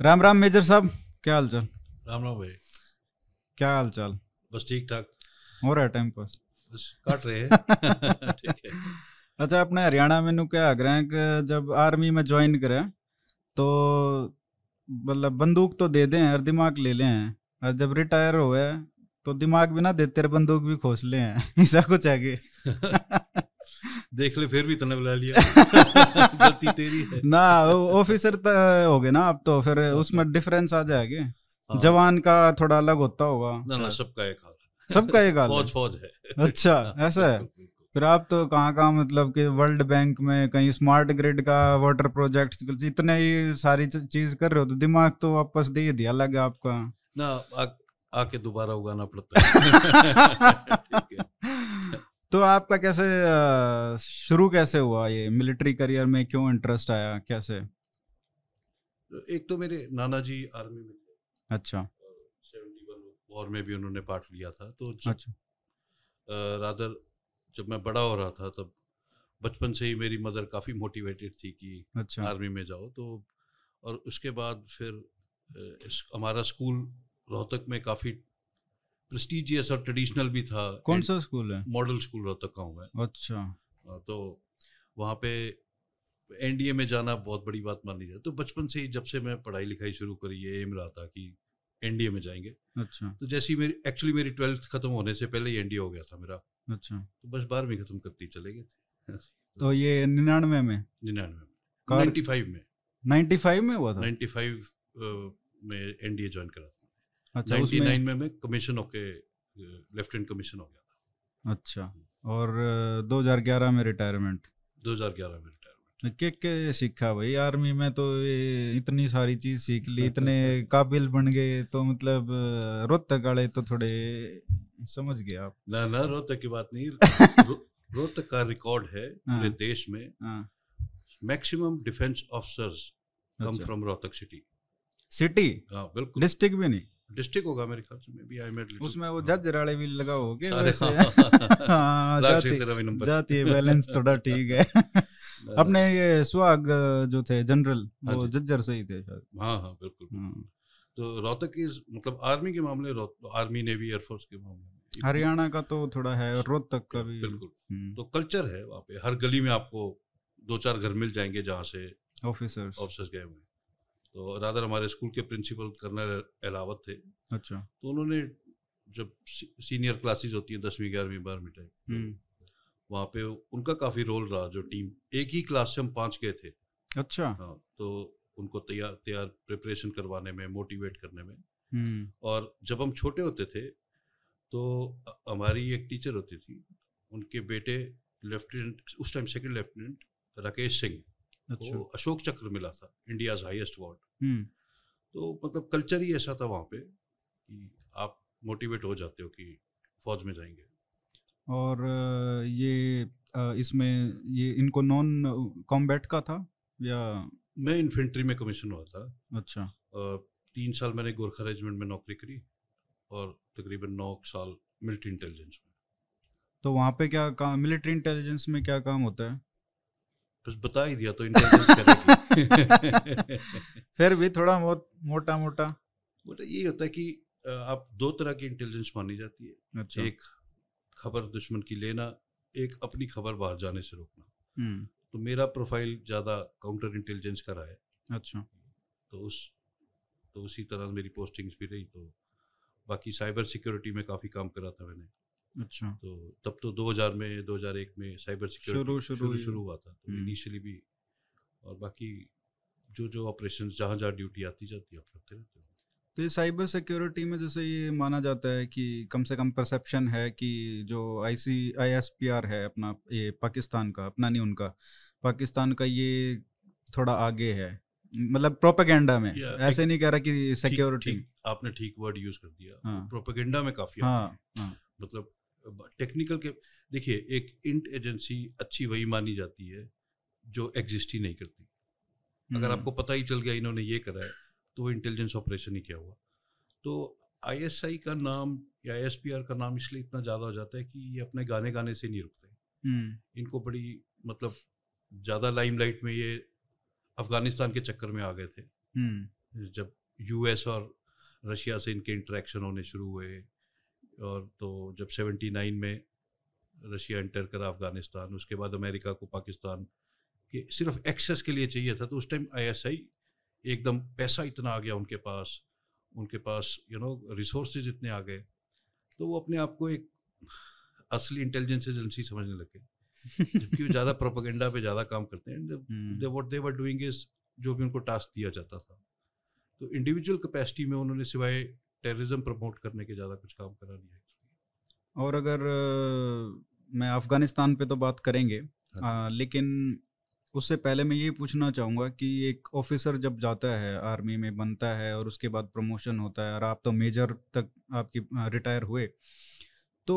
Ram Ram major साहब क्या हाल चाल राम राम भाई। क्या हाल चाल बस ठीक ठाक। हो रहा है टाइम पास बस काट रहे हैं। ठीक है। अच्छा अपने हरियाणा में नु क्या आग्रह कि जब आर्मी में ज्वाइन करें तो मतलब बंदूक तो दे दें और दिमाग ले लें। और जब रिटायर हुए तो दिमाग भी ना देते बंदूक भी खोस ले। हैं ऐसा कुछ आगे देख ले फिर भी तूने बुला लिया। गलती तेरी है। ना ऑफिसर तो हो गए ना अब तो फिर अच्छा। उसमें डिफरेंस आ जाएगा। हाँ। जवान का थोड़ा अलग होता होगा। ना ना सबका एक हाल सबका एक हाल फौज फौज है। अच्छा ऐसा है? बिल्कुल, बिल्कुल। फिर आप तो कहाँ कहाँ मतलब कि वर्ल्ड बैंक में कहीं स्मार्ट ग्रिड का वाटर प्रोजेक्ट इतने ही सारी चीज़ कर रहे हो तो दिमाग तो वापस दे ही दिया लगे आपका। ना आ, आके दोबारा उगाना पड़ता है। तो आपका कैसे शुरू कैसे हुआ ये? मिलिट्री करियर में क्यों इंटरेस्ट आया? कैसे? तो एक तो मेरे नाना जी आर्मी में थे। अच्छा। वॉर में भी उन्होंने पार्ट लिया था। तो जब अच्छा। रादर जब मैं बड़ा हो रहा था तब बचपन से ही मेरी मदर काफ़ी मोटिवेटेड थी कि अच्छा। आर्मी में जाओ। तो और उसके बाद फिर इस, हमारा स्कूल रोहतक में काफ़ी प्रेस्टिजियस और ट्रेडिशनल भी था कौन सा स्कूल है? मॉडल स्कूल रोहतक का हूँ मैं। अच्छा। तो वहाँ पे एनडीए में जाना बहुत बड़ी बात मानी जाती तो बचपन से ही जब से मैं पढ़ाई लिखाई शुरू करी ये एम रहा था कि एनडीए में जाएँगे। अच्छा। तो जैसे ही मेरी एक्चुअली मेरी ट्वेल्थ खत्म होने से पहले ही एनडीए हो गया था मेरा। अच्छा। तो बस बारहवीं खत्म करते ही चले गए थे। तो ये निन्यानवे में? निन्यानवे में। नाइन्टी फाइव में। 95 में हुआ था? नाइन्टी फाइव में एनडीए ज्वाइन करा था। नाइन्टी उसमें नाइन में मैं कमीशन होके लेफ्टिनेंट कमीशन हो गया था। अच्छा और 2011 में रिटायरमेंट 2011 में रिटायरमेंट के के सीखा भाई? आर्मी में तो इतनी सारी चीज़ सीख ली इतने काबिल बन गए तो मतलब रोहतक वाले तो थोड़े समझ गए आप। ना ना रोहतक की बात नहीं। रोहतक का रिकॉर्ड है पूरे हाँ। देश में। मैक्सिमम डिफेंस ऑफिसर्स कम अच्छा। फ्रॉम रोहतक सिटी सिटी बिल्कुल। डिस्ट्रिक्ट भी नहीं? डिस्ट्रिक्ट होगा मेरे ख्याल से मे बी आई मेड उसमें वो जज राड़े भी लगा हो गए हाँ, हाँ जाती है बैलेंस थोड़ा ठीक है। अपने ये सुहाग जो थे जनरल हाँ वो जज्जर से ही थे शायद। हाँ हाँ बिल्कुल हाँ। तो रोहतक की मतलब आर्मी के मामले आर्मी नेवी एयरफोर्स के मामले में हरियाणा का तो थोड़ा है रोहतक का भी। बिल्कुल। हम्म, तो कल्चर है वहाँ पे। हर गली में आपको दो चार घर मिल जाएँगे जहाँ से ऑफिसर्स ऑफिसर्स गए हुए हैं। तो रादर हमारे स्कूल के प्रिंसिपल कर्नल अलावत थे। अच्छा। तो उन्होंने जब सीनियर क्लासेस होती हैं दसवीं ग्यारहवीं बारहवीं टाइम हम्म, वहाँ पे उनका काफ़ी रोल रहा जो टीम एक ही क्लास से हम पाँच गए थे। अच्छा। हाँ तो उनको तैयार तैयार प्रिपरेशन करवाने में मोटिवेट करने में। हम्म। और जब हम छोटे होते थे तो हमारी एक टीचर होती थी उनके बेटे लेफ्टिनेंट उस time second lieutenant Rakesh Singh. अच्छा। को अशोक चक्र मिला था इंडिया हाईएस्ट अवार्ड तो मतलब कल्चर ही ऐसा था वहाँ पे कि आप मोटिवेट हो जाते हो कि फौज में जाएँगे। और ये इसमें ये इनको नॉन कॉम्बैट का था या? मैं इन्फेंट्री में कमीशन हुआ था। अच्छा। तीन साल मैंने गोरखा रेजिमेंट में नौकरी करी और तकरीबन नौ साल मिलिट्री इंटेलिजेंस में। तो वहाँ पे क्या काम मिलिट्री इंटेलिजेंस में क्या काम होता है? बस बता ही दिया तो फिर भी थोड़ा बहुत मोटा मोटा मतलब यही होता है कि आप दो तरह की इंटेलिजेंस मानी जाती है। अच्छा। एक खबर दुश्मन की लेना एक अपनी खबर बाहर जाने से रोकना। हम्म। तो मेरा प्रोफ़ाइल ज़्यादा काउंटर इंटेलिजेंस का रहा है। अच्छा। तो उस तो उसी तरह मेरी पोस्टिंग्स भी रही तो बाकी साइबर सिक्योरिटी में काफ़ी काम करा था मैंने। अच्छा। तो तब तो 2000 में 2001 में साइबर सिक्योरिटी शुरू- शुरू हुआ था तो। इनिशियली भी और बाकी जो जो ऑपरेशन जहाँ जहाँ ड्यूटी आती जाती है आप करते रहते हो। तो ये साइबर सिक्योरिटी में जैसे ये माना जाता है कि कम से कम परसेप्शन है कि जो I C I S P R है अपना ये पाकिस्तान का अपना नहीं उनका पाकिस्तान का ये थोड़ा आगे है। मतलब प्रोपेगेंडा में ऐसे नहीं कह रहा कि सिक्योरिटी आपने ठीक वर्ड यूज़ कर दिया हाँ। प्रोपेगेंडा में काफ़ी हाँ। हाँ। मतलब टेक्निकल के देखिए एक इंट एजेंसी अच्छी वही मानी जाती है जो एग्जिस्ट ही नहीं करती। अगर हम्म, आपको पता ही चल गया इन्होंने ये करा है तो वो इंटेलिजेंस ऑपरेशन ही क्या हुआ? तो आईएसआई का नाम या आईएसपीआर का नाम इसलिए इतना ज़्यादा हो जाता है कि ये अपने गाने गाने से नहीं रुकते। हम्म, इनको बड़ी मतलब ज़्यादा लाइमलाइट में ये अफ़गानिस्तान के चक्कर में आ गए थे। हम्म, जब यूएस और रशिया से इनके इंटरेक्शन होने शुरू हुए और तो जब 79 में रशिया इंटर करा अफ़गानिस्तान उसके बाद अमेरिका को पाकिस्तान के सिर्फ़ एक्सेस के लिए चाहिए था तो उस टाइम आईएसआई एकदम पैसा इतना आ गया उनके पास उनके पास यू नो रिसोर्सेज इतने आ गए तो वो अपने आप को एक असली इंटेलिजेंस एजेंसी समझने लगे जबकि वो ज़्यादा प्रोपोगेंडा पे ज़्यादा काम करते हैं they what they were doing is जो भी उनको टास्क दिया जाता था। तो इंडिविजुअल कैपेसिटी में उन्होंने सिवाय टेररिज्म प्रमोट करने के ज़्यादा कुछ काम करा नहीं है और अगर मैं अफ़गानिस्तान पे तो बात करेंगे आ, हाँ। लेकिन उससे पहले मैं ये पूछना चाहूँगा कि एक ऑफिसर जब जाता है आर्मी में बनता है और उसके बाद प्रमोशन होता है और आप तो मेजर तक आपकी रिटायर हुए तो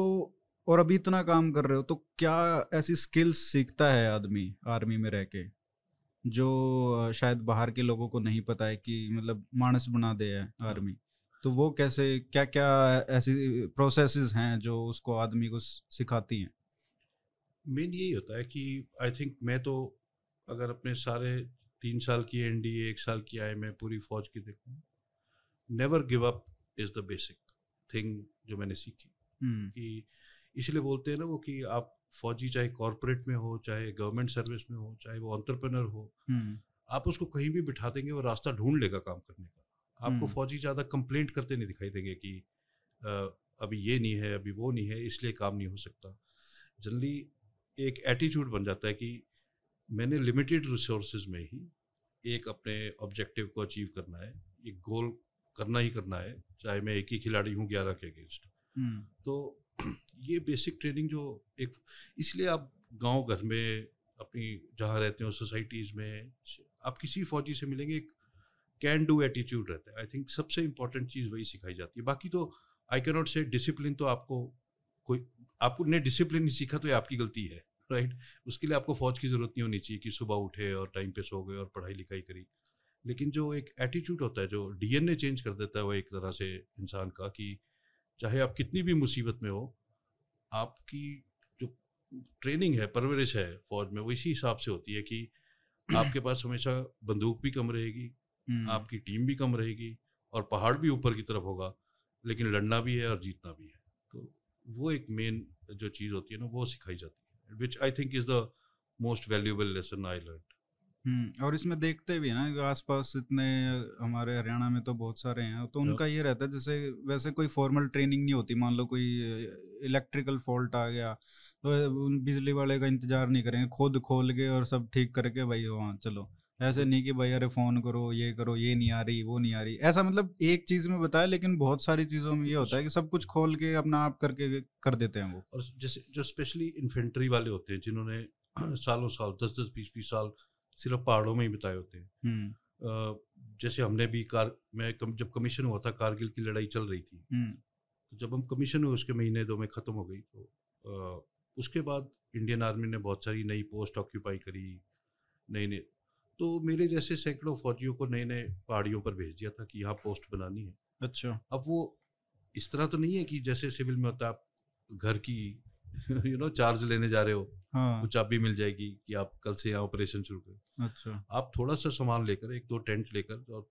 और अभी इतना काम कर रहे हो तो क्या ऐसी स्किल्स सीखता है आदमी आर्मी में रह के जो शायद बाहर के लोगों को नहीं पता है कि मतलब मानस बना दे है आर्मी तो वो कैसे क्या क्या ऐसी प्रोसेसेस हैं जो उसको आदमी को सिखाती हैं मेन यही होता है कि आई थिंक मैं तो अगर अपने सारे तीन साल की एन डी एक साल की आए मैं पूरी फौज की देखूँ never give up is the basic thing जो मैंने सीखी हम्म। कि इसलिए बोलते हैं ना वो कि आप फौजी चाहे कॉरपोरेट में हो चाहे गवर्नमेंट सर्विस में हो चाहे वो ऑन्टरप्रनर हो हम्म। आप उसको कहीं भी बिठा देंगे वो रास्ता ढूंढ लेगा काम करने का आपको हम्म। फौजी ज़्यादा कंप्लेंट करते नहीं दिखाई देंगे कि अभी ये नहीं है अभी वो नहीं है इसलिए काम नहीं हो सकता जनरली एक एटीट्यूड बन जाता है कि मैंने लिमिटेड रिसोर्स में ही एक अपने ऑब्जेक्टिव को अचीव करना है एक गोल करना ही करना है चाहे मैं एक ही खिलाड़ी हूँ ग्यारह के अगेंस्ट हम्म। तो ये बेसिक ट्रेनिंग जो एक इसलिए आप गाँव घर में अपनी जहाँ रहते हो सोसाइटीज़ में आप किसी फौजी से मिलेंगे एक कैन डू एटीट्यूड रहता है। आई थिंक सबसे इंपॉर्टेंट चीज़ वही सिखाई जाती है। बाकी तो I can not say discipline तो आपको कोई आपने डिसिप्लिन नहीं सीखा तो ये आपकी गलती है राइट उसके लिए आपको फौज की ज़रूरत नहीं होनी चाहिए कि सुबह उठे और टाइम पे सो गए और पढ़ाई लिखाई करी। लेकिन जो एक एटीट्यूड होता है, जो डीएनए चेंज कर देता है वो एक तरह से इंसान का कि चाहे आप कितनी भी मुसीबत में हो, आपकी जो ट्रेनिंग है, परवरिश है फौज में, वो इसी हिसाब से होती है कि आपके पास हमेशा बंदूक भी कम रहेगी। आपकी टीम भी कम रहेगी और पहाड़ भी ऊपर की तरफ़ होगा लेकिन लड़ना भी है और जीतना भी है। तो वो एक मेन जो चीज़ होती है ना वो सिखाई जाती है I think is the most valuable lesson I learned. हम्म और इसमें देखते भी ना आसपास इतने हमारे हरियाणा में तो बहुत सारे हैं तो उनका ये रहता है जैसे वैसे कोई फॉर्मल ट्रेनिंग नहीं होती मान लो कोई इलेक्ट्रिकल फॉल्ट आ गया तो बिजली वाले का इंतज़ार नहीं करेंगे खुद खोल के और सब ठीक करके भाई वहाँ चलो। ऐसे नहीं कि भाई अरे फ़ोन करो ये करो ये नहीं आ रही वो नहीं आ रही ऐसा मतलब एक चीज़ में बताया लेकिन बहुत सारी चीज़ों में ये होता है कि सब कुछ खोल के अपना आप करके कर देते हैं वो और जैसे जो स्पेशली इन्फेंट्री वाले होते हैं जिन्होंने सालों साल दस दस बीस बीस साल सिर्फ़ पहाड़ों में ही बिताए होते हैं हम्म। जैसे हमने भी कार मैं कम, जब कमीशन हुआ था कारगिल की लड़ाई चल रही थी हम्म। तो जब हम कमीशन हुए उसके महीने दो में ख़त्म हो गई तो उसके बाद इंडियन आर्मी ने बहुत सारी नई पोस्ट ऑक्यूपाई करी नई नई तो मेरे जैसे सैकड़ों फौजियों को नए नए पहाड़ियों पर भेज दिया था कि यहाँ पोस्ट बनानी है अच्छा अब वो इस तरह तो नहीं है कि जैसे सिविल में होता है आप घर की यू नो चार्ज लेने जा रहे हो हाँ. तो चाबी मिल जाएगी कि आप कल से यहाँ ऑपरेशन शुरू करें अच्छा आप थोड़ा सा सामान लेकर एक दो टेंट लेकर और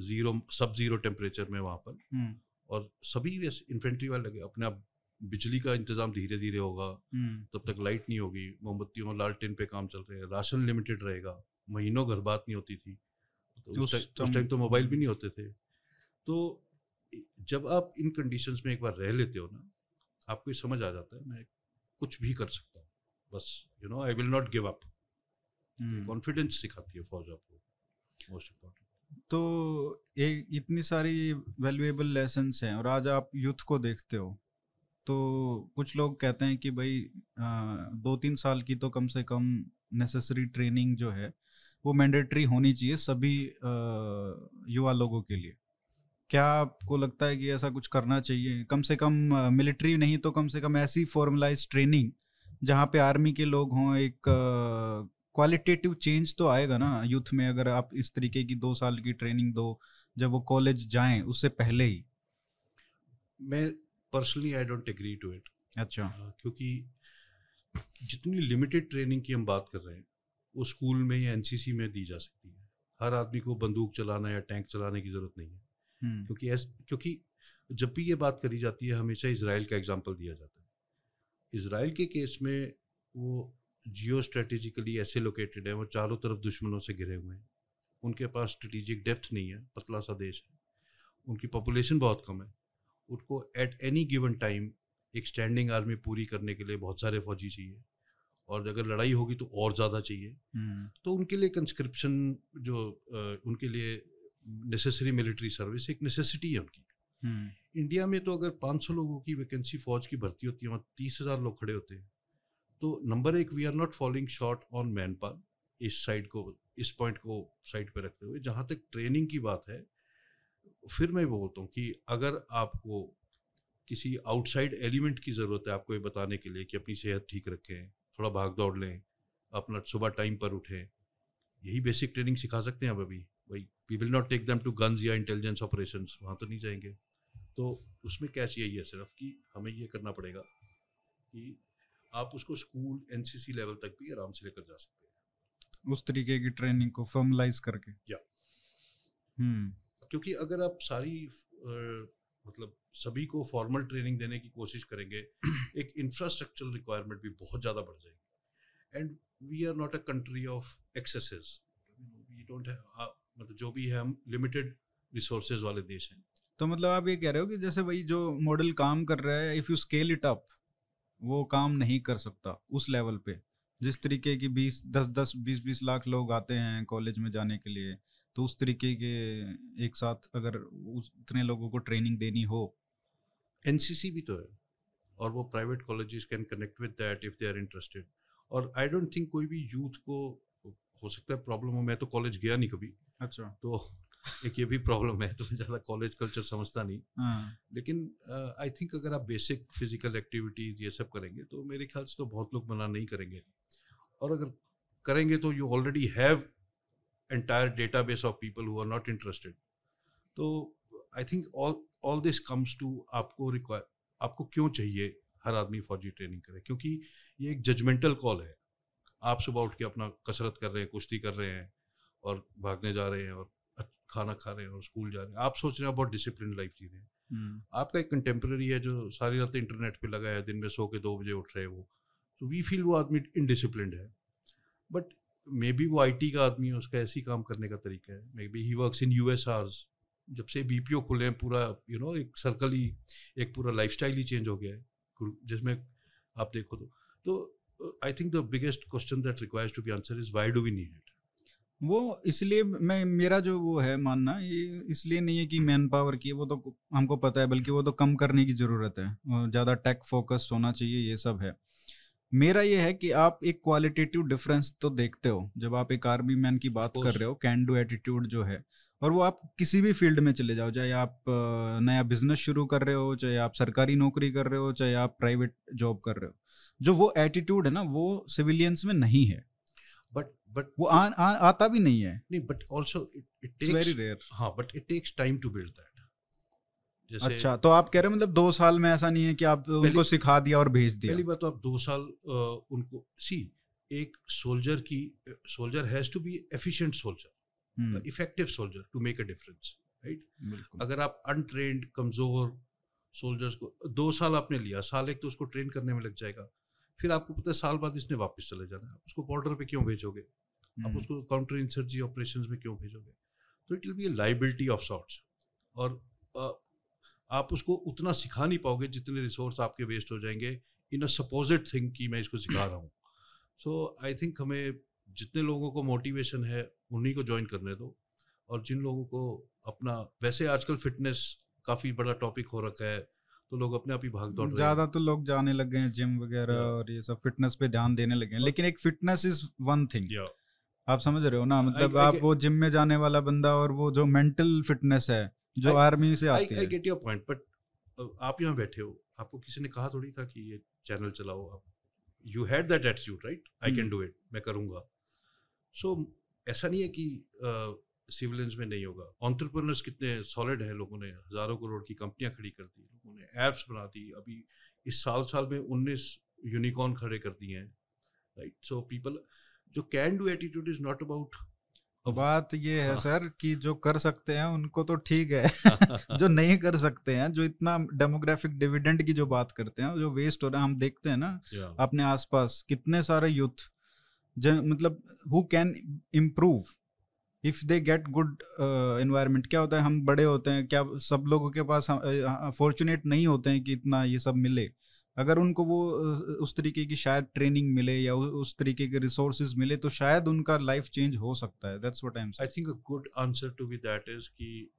ज़ीरो सब ज़ीरो टेम्परेचर में वहाँ पर हम्म। और सभी इन्फेंट्री वाले लगे अपने आप बिजली का इंतज़ाम धीरे धीरे होगा हम्म। तब तक लाइट नहीं होगी मोमबत्तियों लालटेन पे काम चल रहे हैं राशन लिमिटेड रहेगा महीनों घर बात नहीं होती थी। तो उस टाइम तो मोबाइल भी नहीं होते थे। तो जब आप इन कंडीशंस में एक बार रह लेते हो ना आपको ये समझ आ जाता है मैं कुछ भी कर सकता हूँ बस you know I will not give up confidence सिखाती है फौज आपको मोस्ट इम्पोर्टेंट तो ये इतनी सारी वैल्यूएबल लेसन हैं और आज आप यूथ को देखते हो तो कुछ लोग कहते हैं कि भाई आ, दो तीन साल की तो कम से कम नेसेसरी ट्रेनिंग जो है वो मैंडेटरी होनी चाहिए सभी युवा लोगों के लिए। क्या आपको लगता है कि ऐसा कुछ करना चाहिए? कम से कम मिलिट्री नहीं तो कम से कम ऐसी फॉर्मलाइज ट्रेनिंग जहाँ पे आर्मी के लोग हों एक क्वालिटेटिव चेंज तो आएगा ना यूथ में अगर आप इस तरीके की दो साल की ट्रेनिंग दो जब वो कॉलेज जाएँ उससे पहले ही। मैं personally I don't agree to it अच्छा। क्योंकि जितनी लिमिटेड ट्रेनिंग की हम बात कर रहे हैं वो स्कूल में या एनसीसी में दी जा सकती है। हर आदमी को बंदूक चलाना या टैंक चलाने की ज़रूरत नहीं है। हम्म, क्योंकि ऐस क्योंकि जब भी ये बात करी जाती है हमेशा इसराइल का एग्ज़ाम्पल दिया जाता है। इसराइल के केस में वो जियो स्ट्रेटेजिकली ऐसे लोकेटेड है वो चारों तरफ़ दुश्मनों से घिरे हुए हैं। उनके पास स्ट्रेटेजिक डेप्थ नहीं है पतला सा देश है। उनकी पॉपुलेशन बहुत कम है। उनको एट एनी गिवन टाइम एक स्टैंडिंग आर्मी पूरी करने के लिए बहुत सारे फौजी चाहिए। और अगर लड़ाई होगी तो और ज़्यादा चाहिए। हम्म, तो उनके लिए कंस्क्रिप्शन जो उनके लिए नेसेसरी मिलिट्री सर्विस एक नेसेसिटी है उनकी। हम्म, इंडिया में तो अगर 500 लोगों की वैकेंसी फौज की भर्ती होती है वहाँ तीस हज़ार लोग खड़े होते हैं तो नंबर एक we are not following short on manpower इस साइड को इस पॉइंट को साइड पे रखते हुए। जहाँ तक ट्रेनिंग की बात है फिर मैं बोलता हूँ कि अगर आपको किसी आउटसाइड एलिमेंट की ज़रूरत है आपको ये बताने के लिए कि अपनी सेहत ठीक रखें थोड़ा भाग दौड़ लें अपना सुबह टाइम पर उठें। यही बेसिक ट्रेनिंग सिखा सकते हैं आप अभी। भाई we will not take them to guns या इंटेलिजेंस ऑपरेशन वहाँ तो नहीं जाएँगे। तो उसमें कैच यही है सिर्फ़ कि हमें ये करना पड़ेगा कि आप उसको स्कूल एनसीसी लेवल तक भी आराम से लेकर जा सकते हैं। उस तरीके की ट्रेनिंग को फॉर्मलाइज करके। या। हम्म। क्योंकि अगर आप सारी मतलब सभी को फॉर्मल ट्रेनिंग देने की कोशिश करेंगे एक इंफ्रास्ट्रक्चरल रिक्वायरमेंट भी बहुत ज़्यादा बढ़ जाएगी। And we are not a country of excesses we don't have मतलब जो भी है हम लिमिटेड रिसोर्सेज वाले देश हैं। तो मतलब आप ये कह रहे हो कि जैसे भाई जो मॉडल काम कर रहा है if you scale it up वो काम नहीं कर सकता उस लेवल पे। जिस तरीके की बीस दस दस बीस बीस लाख लोग आते हैं कॉलेज में जाने के लिए तो उस तरीके के एक साथ अगर उतने लोगों को ट्रेनिंग देनी हो। एनसीसी भी तो है। और वो private colleges can connect with that if they are interested और आई डोंट थिंक कोई भी यूथ को हो सकता है प्रॉब्लम हो। मैं तो कॉलेज गया नहीं कभी। अच्छा। तो एक ये भी प्रॉब्लम है तो ज़्यादा कॉलेज कल्चर समझता नहीं। हाँ। लेकिन आई थिंक अगर आप बेसिक फ़िज़िकल एक्टिविटीज़ ये सब करेंगे तो मेरे ख्याल से तो बहुत लोग मना नहीं करेंगे। और अगर करेंगे तो you already have entire database of people who are not interested तो I think all all this comes to आपको रिक्वायर आपको क्यों चाहिए हर आदमी फौजी ट्रेनिंग करे? क्योंकि ये एक जजमेंटल कॉल है। आप सुबह उठ के अपना कसरत कर रहे हैं कुश्ती कर रहे हैं और भागने जा रहे हैं और खाना खा रहे हैं और स्कूल जा रहे हैं। आप सोच रहे हैं बहुत डिसिप्लिन लाइफ जी रहे हैं। हम्म, आपका एक कंटेम्प्रेरी है जो सारी रात इंटरनेट पे लगा है दिन में सो के दो बजे उठ रहे हैं वो। तो वी फील वो आदमी इनडिसिप्लिन है। बट मे बी वो आईटी का आदमी है, उसका ऐसे ही काम करने का तरीका है। May be he works in you जब से बीपीओ खुले हैं, पूरा यू नो एक सर्कल ही, एक पूरा लाइफस्टाइल ही चेंज हो गया है। जिसमें आप देखो तो। तो I think the biggest question that requires to be answer is why do we need it वो इसलिए मैं, मेरा जो वो है मानना, ये इसलिए नहीं है कि मैन पावर की वो तो हमको पता है, बल्कि वो तो कम करने की ज़रूरत है। ज़्यादा टेक फोकस्ड होना चाहिए, ये सब है। मेरा ये है कि आप एक क्वालिटेटिव डिफरेंस तो देखते हो जब आप एक आर्मी मैन की बात कर रहे हो कैन डू एटीट्यूड जो है और वो आप किसी भी फ़ील्ड में चले जाओ चाहे आप नया बिज़नेस शुरू कर रहे हो चाहे आप सरकारी नौकरी कर रहे हो चाहे आप प्राइवेट जॉब कर रहे हो जो वो एटीट्यूड है ना वो सिविलियंस में नहीं है। बट बट वो आ, आ, आता भी नहीं है। नहीं but also it it's very rare हाँ but it takes time to build that अच्छा तो आप कह रहे हो मतलब दो साल में ऐसा नहीं है कि आप उनको सिखा दिया और भेज दिया? पहली बात तो आप दो साल उनको सी एक सोल्जर की soldier has to be efficient soldier hmm, effective soldier to make a difference right अगर आप अनट्रेंड कमज़ोर सोल्जर्स को दो साल आपने लिया साल एक तो उसको ट्रेन करने में लग जाएगा फिर आपको पता है साल बाद इसने वापस चले जाना है उसको बॉर्डर पे क्यों भेजोगे? आप हम्म, उसको काउंटर इंसर्जी ऑपरेशन में क्यों भेजोगे? तो it will be liability of sorts और आप उसको उतना सिखा नहीं पाओगे जितने रिसोर्स आपके वेस्ट हो जाएँगे इन अ सपोजिट थिंग कि मैं इसको सिखा रहा हूँ। सो आई थिंक हमें जितने लोगों को मोटिवेशन है उन्हीं को ज्वाइन करने दो और जिन लोगों को अपना वैसे आजकल फिटनेस काफ़ी बड़ा टॉपिक हो रखा है तो लोग अपने आप ही भाग दौड़ रहे हैं। ज़्यादा तो लोग जाने लगे हैं जिम वगैरह और ये सब फिटनेस पे ध्यान देने लगे हैं। लेकिन एक फिटनेस इज़ वन थिंग आप समझ रहे हो ना? मतलब I आप वो जिम में जाने वाला बंदा और वो जो मेंटल फिटनेस है जो I- आर्मी से आई आती आई है। गेट योर पॉइंट बट आप यहाँ बैठे हो आपको किसी ने कहा थोड़ी था कि ये चैनल चलाओ आप? You had that attitude right I can. Do it मैं करूँगा। सो so, ऐसा नहीं है कि सिविलियंस में नहीं होगा। ऑन्टरप्रनर्स कितने सॉलिड है लोगों ने हज़ारों करोड़ की कंपनियाँ खड़ी कर दी लोगों ने ऐप्स बना दी अभी इस साल साल में उन्नीस यूनिकॉर्न खड़े कर दिए हैं राइट सो पीपल जो can do attitude is not about अब- बात ये है हाँ। सर कि जो कर सकते हैं उनको तो ठीक है जो नहीं कर सकते हैं जो इतना डेमोग्राफिक डिविडेंड की जो बात करते हैं जो वेस्ट हो रहा है हम देखते हैं ना. अपने आसपास कितने सारे यूथ मतलब who can improve if they get good environment क्या होता है हम बड़े होते हैं क्या सब लोगों के पास फॉर्चुनेट नहीं होते हैं कि इतना ये सब मिले अगर उनको वो उस तरीके की शायद ट्रेनिंग मिले या उस तरीके के रिसोर्सेज मिले तो शायद उनका लाइफ चेंज हो सकता है। That's what I am I think a good answer to be that is कि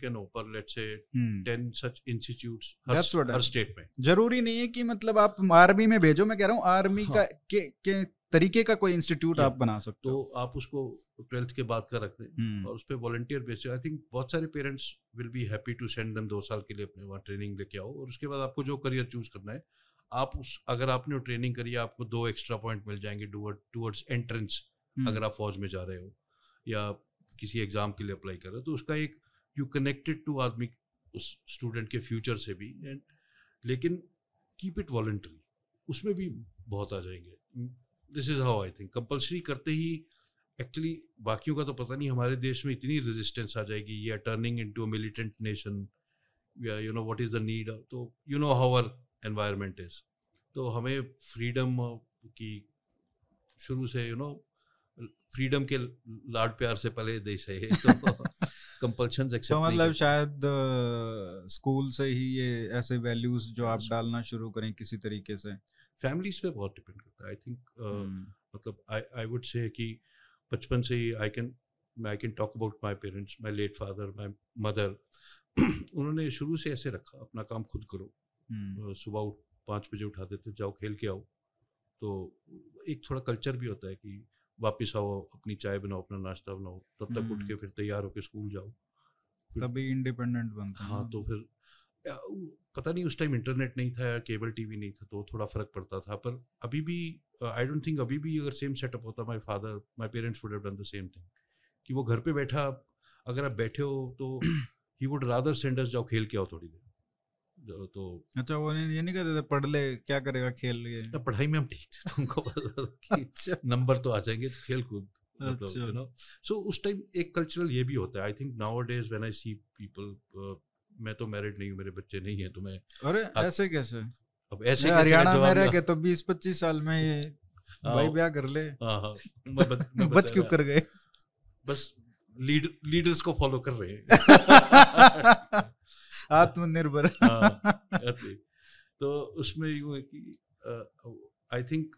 can open let's say saying 10 such institutes हर, हर I'm- में। ज़रूरी नहीं है कि मतलब आप आर्मी में भेजो मैं कह रहा हूँ आर्मी हाँ। का के, के तरीके का कोई इंस्टीट्यूट आप बना सकते हो तो हो। आप उसको ट्वेल्थ के बाद का रख दें। हम्म, और उस पर वॉल्टियर बेसिस आई थिंक बहुत सारे parents will be happy to send them दो साल के लिए अपने वहाँ ट्रेनिंग लेके आओ। और उसके बाद आपको जो करियर चूज़ करना है आप उस अगर आपने ट्रेनिंग करी है आपको दो एक्स्ट्रा पॉइंट मिल जाएँगे टूवर्ड्स एंट्रेंस हम्म, अगर आप फौज में जा रहे हो या किसी एग्ज़ाम के लिए अप्लाई कर रहे हो तो उसका एक यू कनेक्टेड टू आदमी उस स्टूडेंट के फ्यूचर से भी। एंड लेकिन कीप इट वॉल्ट्री उसमें भी बहुत आ जाएँगे। This is how I think compulsory करते ही एक्चुअली बाकियों का तो पता नहीं हमारे देश में इतनी रेजिस्टेंस आ जाएगी या turning into a militant nation या you know what is the need तो you know how our environment is तो हमें फ्रीडम की शुरू से यू नो फ्रीडम के लाड प्यार से पले देश है तो कंपल्शन तो मतलब शायद स्कूल से ही ये ऐसे वैल्यूज़ जो आप डालना शुरू करें किसी तरीके से। फैमिलीज़ पे बहुत डिपेंड करता है। आई थिंक हम्म, मतलब आई आई वुड से कि बचपन से ही I can I can talk about my parents my late father my mother उन्होंने शुरू से ऐसे रखा अपना काम खुद करो। हम्म, सुबह उठ पाँच बजे उठा देते जाओ खेल के आओ। तो एक थोड़ा कल्चर भी होता है कि वापस आओ अपनी चाय बनाओ अपना नाश्ता बनाओ तब तक उठ हम्म। के फिर तैयार होके स्कूल जाओ। तभी इंडिपेंडेंट बनता हाँ तो फिर पता नहीं उस टाइम इंटरनेट नहीं था या केबल टीवी नहीं था तो थोड़ा फ़र्क पड़ता था पर अभी भी आई डोंट थिंक अभी भी अगर सेम सेटअप होता my father my parents would have done the same thing कि वो घर पे बैठा अगर आप बैठे हो तो he would rather send us जाओ खेल के आओ थोड़ी देर तो अच्छा वो नहीं- ये नहीं कहते थे पढ़ ले क्या करेगा खेल लिए ना पढ़ाई में हम ठीक थे तुमको कि अच्छा नंबर तो आ जाएँगे तो खेल कूद मतलब अच्छा। यू नो सो उस टाइम एक कल्चरल ये भी होता है I think nowadays when I see people मैं तो मैरिड नहीं हूँ मेरे बच्चे नहीं हैं तो मैं अरे अब- ऐसे कैसे? अब ऐसे हरियाणा में रह के तो बीस पच्चीस साल में ये भाई हाँ, ब्याह कर ले। हाँ हाँ बच, क्यों कर गए? बस लीड लीडर्स को फॉलो कर रहे हैं। आत्मनिर्भर। तो उसमें यूँ है कि आई थिंक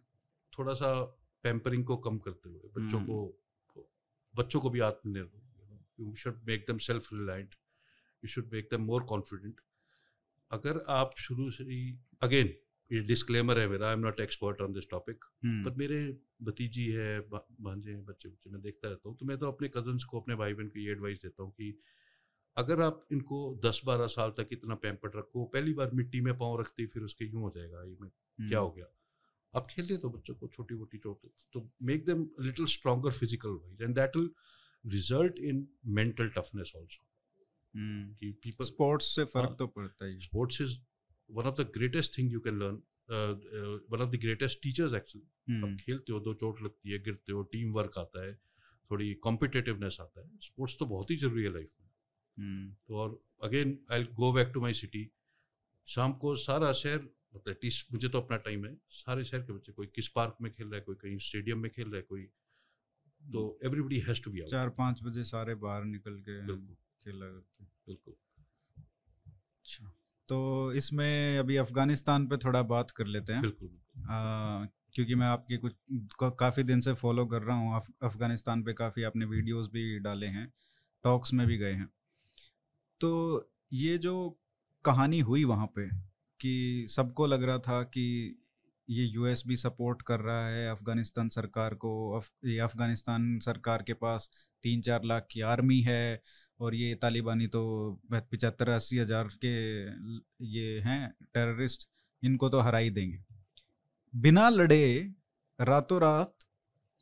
थोड़ा सा पैम्परिंग को कम करते हुए बच्चों हम्म। को बच्चों को भी आत्मनिर्भर you should make them self reliant you should make them more confident अगर आप शुरू से ही अगेन ये डिस्क्लेमर है मेरा I am not expert on this topic पर मेरे भतीजी है भांजे हैं बच्चे बच्चे मैं देखता रहता हूँ तो मैं तो अपने कजन्स को अपने भाई बहन को ये एडवाइस देता हूँ कि अगर आप इनको दस बारह साल तक इतना पैम्पर्ड रखो पहली बार मिट्टी में पाँव रखते फिर उसके यूँ हो जाएगा ये में क्या हो गया? अब खेलने तो बच्चों को छोटी मोटी चोट तो make them little stronger physical wise and that will result in mental toughness also कि पीपल स्पोर्ट्स से फ़र्क हाँ। तो पड़ता ही है। sports is one of the greatest thing you can learn uh, uh, one of the greatest teachers actually. हम्म, अब खेलते हो दो चोट लगती है गिरते हो टीम वर्क आता है थोड़ी कॉम्पिटेटिवनेस आता है। स्पोर्ट्स तो बहुत ही ज़रूरी है लाइफ में। हम्म, तो और again I go back to my city शाम को सारा शहर मतलब एटलीस्ट मुझे तो अपना टाइम है सारे शहर के बच्चे कोई किस पार्क में खेल रहा है कोई कहीं स्टेडियम में खेल रहा है कोई तो एवरीबडी हैज़ टू बी चार पाँच बजे सारे बाहर निकल के बिल्कुल। खेला करते बिल्कुल। अच्छा। तो इसमें अभी अफ़गानिस्तान पे थोड़ा बात कर लेते हैं। बिल्कुल। आ, क्योंकि मैं आपकी कुछ का, काफ़ी दिन से फॉलो कर रहा हूँ। अफ, अफ़गानिस्तान पे काफ़ी आपने वीडियोस भी डाले हैं टॉक्स में भी गए हैं। तो ये जो कहानी हुई वहाँ पे कि सबको लग रहा था कि ये यूएस भी सपोर्ट कर रहा है अफ़गानिस्तान सरकार को। अफ, ये अफ़गानिस्तान सरकार के पास तीन चार लाख की आर्मी है। और ये तालिबानी तो पचहत्तर अस्सी हज़ार के ये हैं टेररिस्ट इनको तो हरा ही देंगे। बिना लड़े रातों रात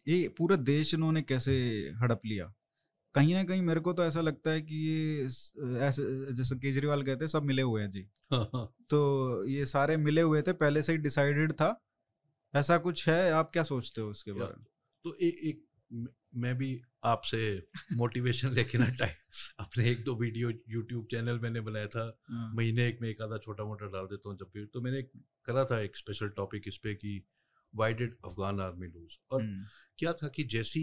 ये पूरा देश इन्होंने कैसे हड़प लिया? कहीं ना कहीं मेरे को तो ऐसा लगता है कि ये ऐसे जैसे केजरीवाल कहते हैं सब मिले हुए हैं जी। हाँ हाँ। तो ये सारे मिले हुए थे पहले से ही डिसाइडेड था। ऐसा कुछ है? आप क्या सोचते हो उसके बारे में? तो एक एक मैं भी आपसे मोटिवेशन लेके ना टाइम। अपने एक दो वीडियो यूट्यूब चैनल मैंने बनाया था। हाँ, महीने एक में एक आधा छोटा मोटा डाल देता हूँ जब भी। तो मैंने करा था एक स्पेशल टॉपिक इस पे कि why did Afghan army lose और हम्म, क्या था कि जैसी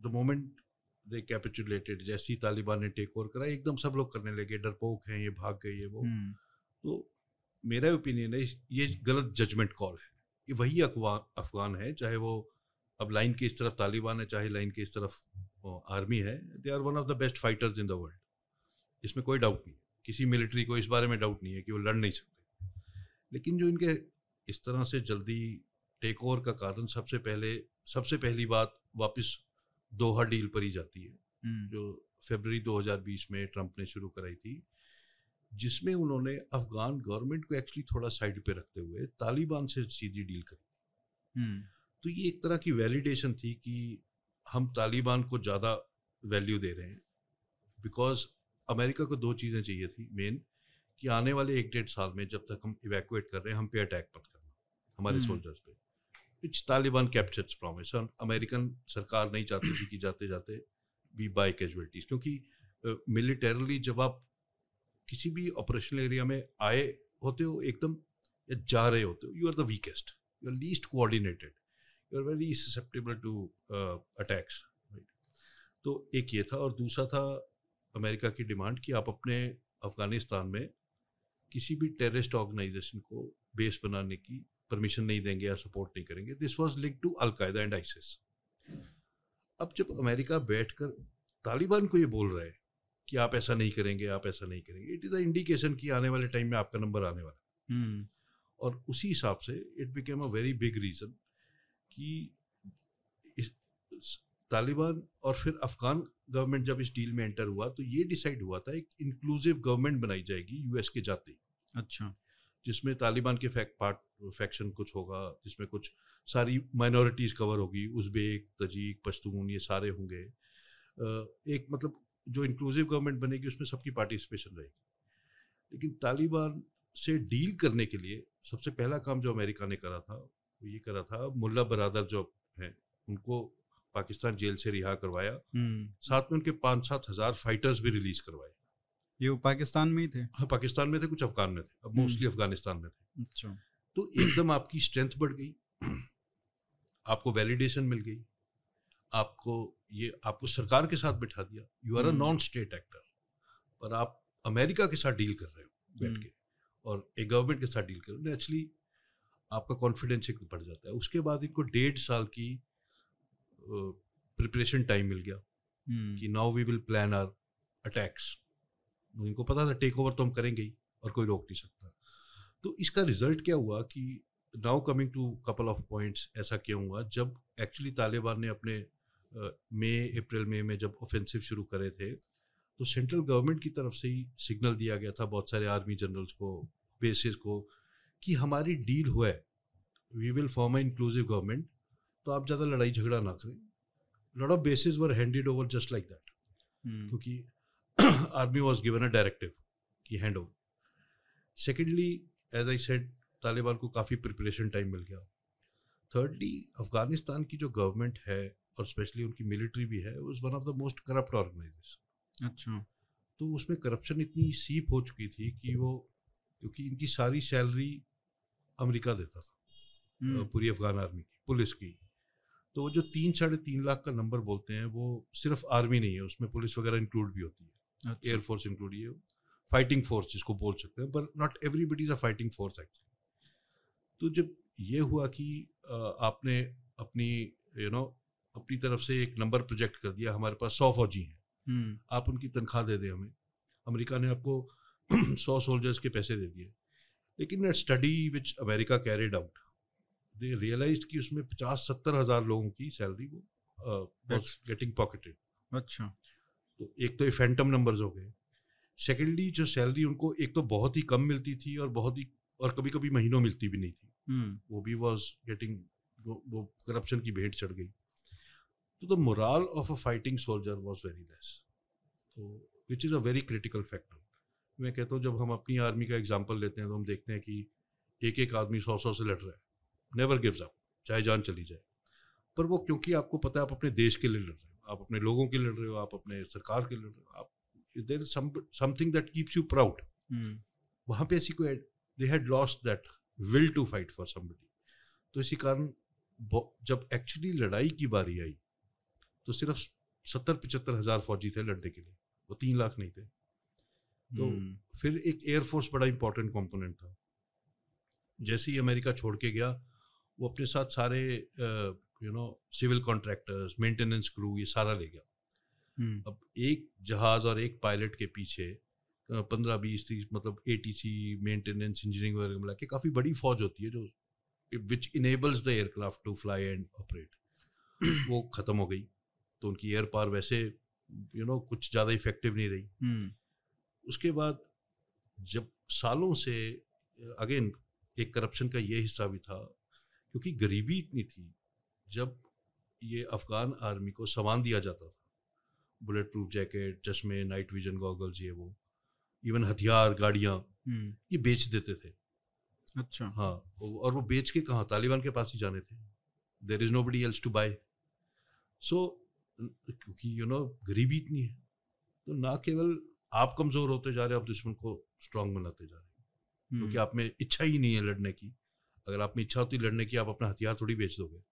द मोमेंट दे कैपिचुलेटेड जैसी तालिबान ने टेक ओवर करा एकदम सब लोग करने लगे। डरपोक हैं ये भाग गए ये वो। हम्म, तो मेरा ओपिनियन है ये गलत जजमेंट कॉल है। ये वही अफगान अफगान है चाहे वो अब लाइन की इस तरफ़ तालिबान है चाहे लाइन की इस तरफ़ आर्मी है they are one of the best fighters in the world इसमें कोई डाउट नहीं है। किसी मिलिट्री को इस बारे में डाउट नहीं है कि वो लड़ नहीं सकते। लेकिन जो इनके इस तरह से जल्दी टेक ओवर का कारण सबसे पहले सबसे पहली बात वापस दोहा डील पर ही जाती है। हम्म, जो फरवरी 2020 में ट्रंप ने शुरू कराई थी जिसमें उन्होंने अफगान गवर्नमेंट को एक्चुअली थोड़ा साइड पे रखते हुए तालिबान से सीधी डील करी। हम्म, तो ये एक तरह की वैलिडेशन थी कि हम तालिबान को ज़्यादा वैल्यू दे रहे हैं। बिकॉज़ अमेरिका को दो चीज़ें चाहिए थी मेन कि आने वाले एक डेढ़ साल में जब तक हम इवैक्यूएट कर रहे हैं हम पे अटैक मत करना हमारे हम्म। सोल्जर्स पे। Which Taliban kept its promise American सरकार नहीं चाहती थी कि जाते जाते बी बाय कैजुअलिटीज क्योंकि मिलिटरली uh, जब आप किसी भी ऑपरेशनल एरिया में आए होते हो एकदम या जा रहे होते हो you are the weakest you are least coordinated you are very susceptible to attacks तो एक ये था और दूसरा था अमेरिका की डिमांड कि आप अपने अफ़गानिस्तान में किसी भी टेररिस्ट ऑर्गेनाइजेशन को बेस बनाने की परमिशन नहीं देंगे या सपोर्ट नहीं करेंगे। This was link to al Qaeda and ISIS अब जब अमेरिका बैठकर तालिबान को ये बोल रहा है कि आप ऐसा नहीं करेंगे आप ऐसा नहीं करेंगे इट इज़ अ इंडिकेशन कि आने वाले टाइम में आपका नंबर आने वाला है। हम्म, और उसी हिसाब से it became a very big reason कि तालिबान और फिर अफगान गवर्नमेंट जब इस डील में एंटर हुआ तो ये डिसाइड हुआ था एक इंक्लूसिव गवर्नमेंट बनाई जाएगी यूएस के जाते ही। अच्छा। जिसमें तालिबान के फैक्ट पार्ट फैक्शन कुछ होगा जिसमें कुछ सारी माइनॉरिटीज़ कवर होगी उज़्बेक तजीक पश्तून ये सारे होंगे। एक मतलब जो इंक्लूसिव गवर्नमेंट बनेगी उसमें सबकी पार्टिसिपेशन रहेगी। लेकिन तालिबान से डील करने के लिए सबसे पहला काम जो अमेरिका ने करा था ये करा था मुल्ला बरादर जो हैं उनको पाकिस्तान जेल से रिहा करवाया। हम्म, साथ में उनके पाँच सात हज़ार फाइटर्स भी रिलीज़ करवाए। ये वो पाकिस्तान में ही थे? हाँ पाकिस्तान में थे कुछ अफगान में थे। अब हम्म। मोस्टली अफ़गानिस्तान में थे। अच्छा। तो एकदम आपकी स्ट्रेंथ बढ़ गई। आपको वैलिडेशन मिल गई। आपको ये आपको सरकार के साथ बिठा दिया। You are a hmm. Non state actor पर आप अमेरिका के साथ डील कर रहे हो बैठ हम्म। के और एक गवर्नमेंट के साथ डील कर रहे हो। नेचुरली आपका कॉन्फिडेंस एक बढ़ जाता है। उसके बाद इनको डेढ़ साल की प्रिपरेशन टाइम मिल गया कि now we will plan our attacks इनको पता था टेक ओवर तो हम करेंगे ही और कोई रोक नहीं सकता। तो इसका रिज़ल्ट क्या हुआ कि now coming to couple of points ऐसा क्यों हुआ? जब एक्चुअली तालिबान ने अपने मई अप्रैल मई में जब ऑफेंसिव शुरू करे थे तो सेंट्रल गवर्नमेंट की तरफ़ से ही सिग्नल दिया गया था। बहुत सारे आर्मी जनरल्स को बेसिस को कि हमारी डील हुआ है we will form a inclusive government तो आप ज़्यादा लड़ाई झगड़ा ना करें। Lot of bases were handed over just like that क्योंकि army was given a directive कि hand over secondly as I said Taliban को काफ़ी प्रिपरेशन टाइम मिल गया। थर्डली अफ़गानिस्तान की जो गवर्नमेंट है और स्पेशली उनकी मिलिट्री भी है was one of the most corrupt organisation अच्छा। तो उसमें करप्शन इतनी सीप हो चुकी थी कि वो क्योंकि इनकी सारी सैलरी अमेरिका देता था हम्म, पूरी अफगान आर्मी की पुलिस की। तो वो जो तीन साढ़े तीन लाख का नंबर बोलते हैं वो सिर्फ़ आर्मी नहीं है उसमें पुलिस वगैरह इंक्लूड भी होती है। अच्छा, एयरफोर्स इंक्लूड ये फाइटिंग फोर्स जिसको बोल सकते हैं पर not everybody is a fighting force actually तो जब ये हुआ कि आपने अपनी यू नो अपनी तरफ़ से एक नंबर प्रोजेक्ट कर दिया हमारे पास सौ फौजी हैं। हम्म, आप उनकी तनख्वाह दे दें हमें। अमेरिका ने आपको सौ सोल्जर्स के पैसे दे दिए। लेकिन study which America carried out they realise कि उसमें पचास सत्तर हज़ार लोगों की सैलरी वो गेटिंग पॉकेटेड अच्छा। तो एक तो ये फैंटम नंबर्स हो गए। सेकेंडली जो सैलरी उनको एक तो बहुत ही कम मिलती थी और बहुत ही और कभी कभी महीनों मिलती भी नहीं थी। हम्म, वो भी वॉज़ गेटिंग वो, वो करप्शन की भेंट चढ़ गई। तो the morale of a fighting soldier was very less तो which is a very critical factor मैं कहता हूँ जब हम अपनी आर्मी का एग्ज़ाम्पल लेते हैं तो हम देखते हैं कि एक एक आदमी सौ सौ से लड़ रहा है। नेवर गिव्स अप चाहे जान चली जाए। पर वो क्योंकि आपको पता है आप अपने देश के लिए लड़ रहे हो आप अपने लोगों के लड़ रहे हो आप अपने सरकार के लड़ रहे हो आप there is something that keeps you proud वहाँ पे ऐसी कोई they had lost that will to fight for somebody तो इसी कारण जब एक्चुअली लड़ाई की बारी आई तो सिर्फ़ सत्तर पचहत्तर हज़ार फौजी थे लड़ने के लिए। वो तीन लाख नहीं थे। तो hmm. फिर एक एयरफोर्स बड़ा इंपॉर्टेंट कंपोनेंट था जैसे ही अमेरिका छोड़ के गया वो अपने साथ सारे you know civil contractors maintenance crew ये सारा ले गया hmm. अब एक जहाज़ और एक पायलट के पीछे पंद्रह बीस तीस मतलब A T C maintenance engineering वगैरह मिला के काफ़ी बड़ी फौज होती है जो which enables the aircraft to fly and operate वो ख़त्म हो गई तो उनकी एयर पावर वैसे यू you नो know, कुछ ज़्यादा इफ़ेक्टिव नहीं रही hmm. उसके बाद जब सालों से अगेन एक करप्शन का ये हिस्सा भी था क्योंकि गरीबी इतनी थी जब ये अफगान आर्मी को सामान दिया जाता था बुलेट प्रूफ जैकेट चश्मे नाइट विजन गॉगल्स ये वो इवन हथियार गाड़ियाँ हम्म। ये बेच देते थे। अच्छा। हाँ और वो बेच के कहाँ तालिबान के पास ही जाने थे। There is nobody else to buy so क्योंकि यू नो गरीबी इतनी है तो ना केवल आप कमज़ोर होते जा रहे हो आप दुश्मन को स्ट्रांग बनाते जा रहे हो। क्योंकि हम्म। आप में इच्छा ही नहीं है लड़ने की। अगर आप में इच्छा होती लड़ने की आप अपना हथियार थोड़ी बेच दोगे।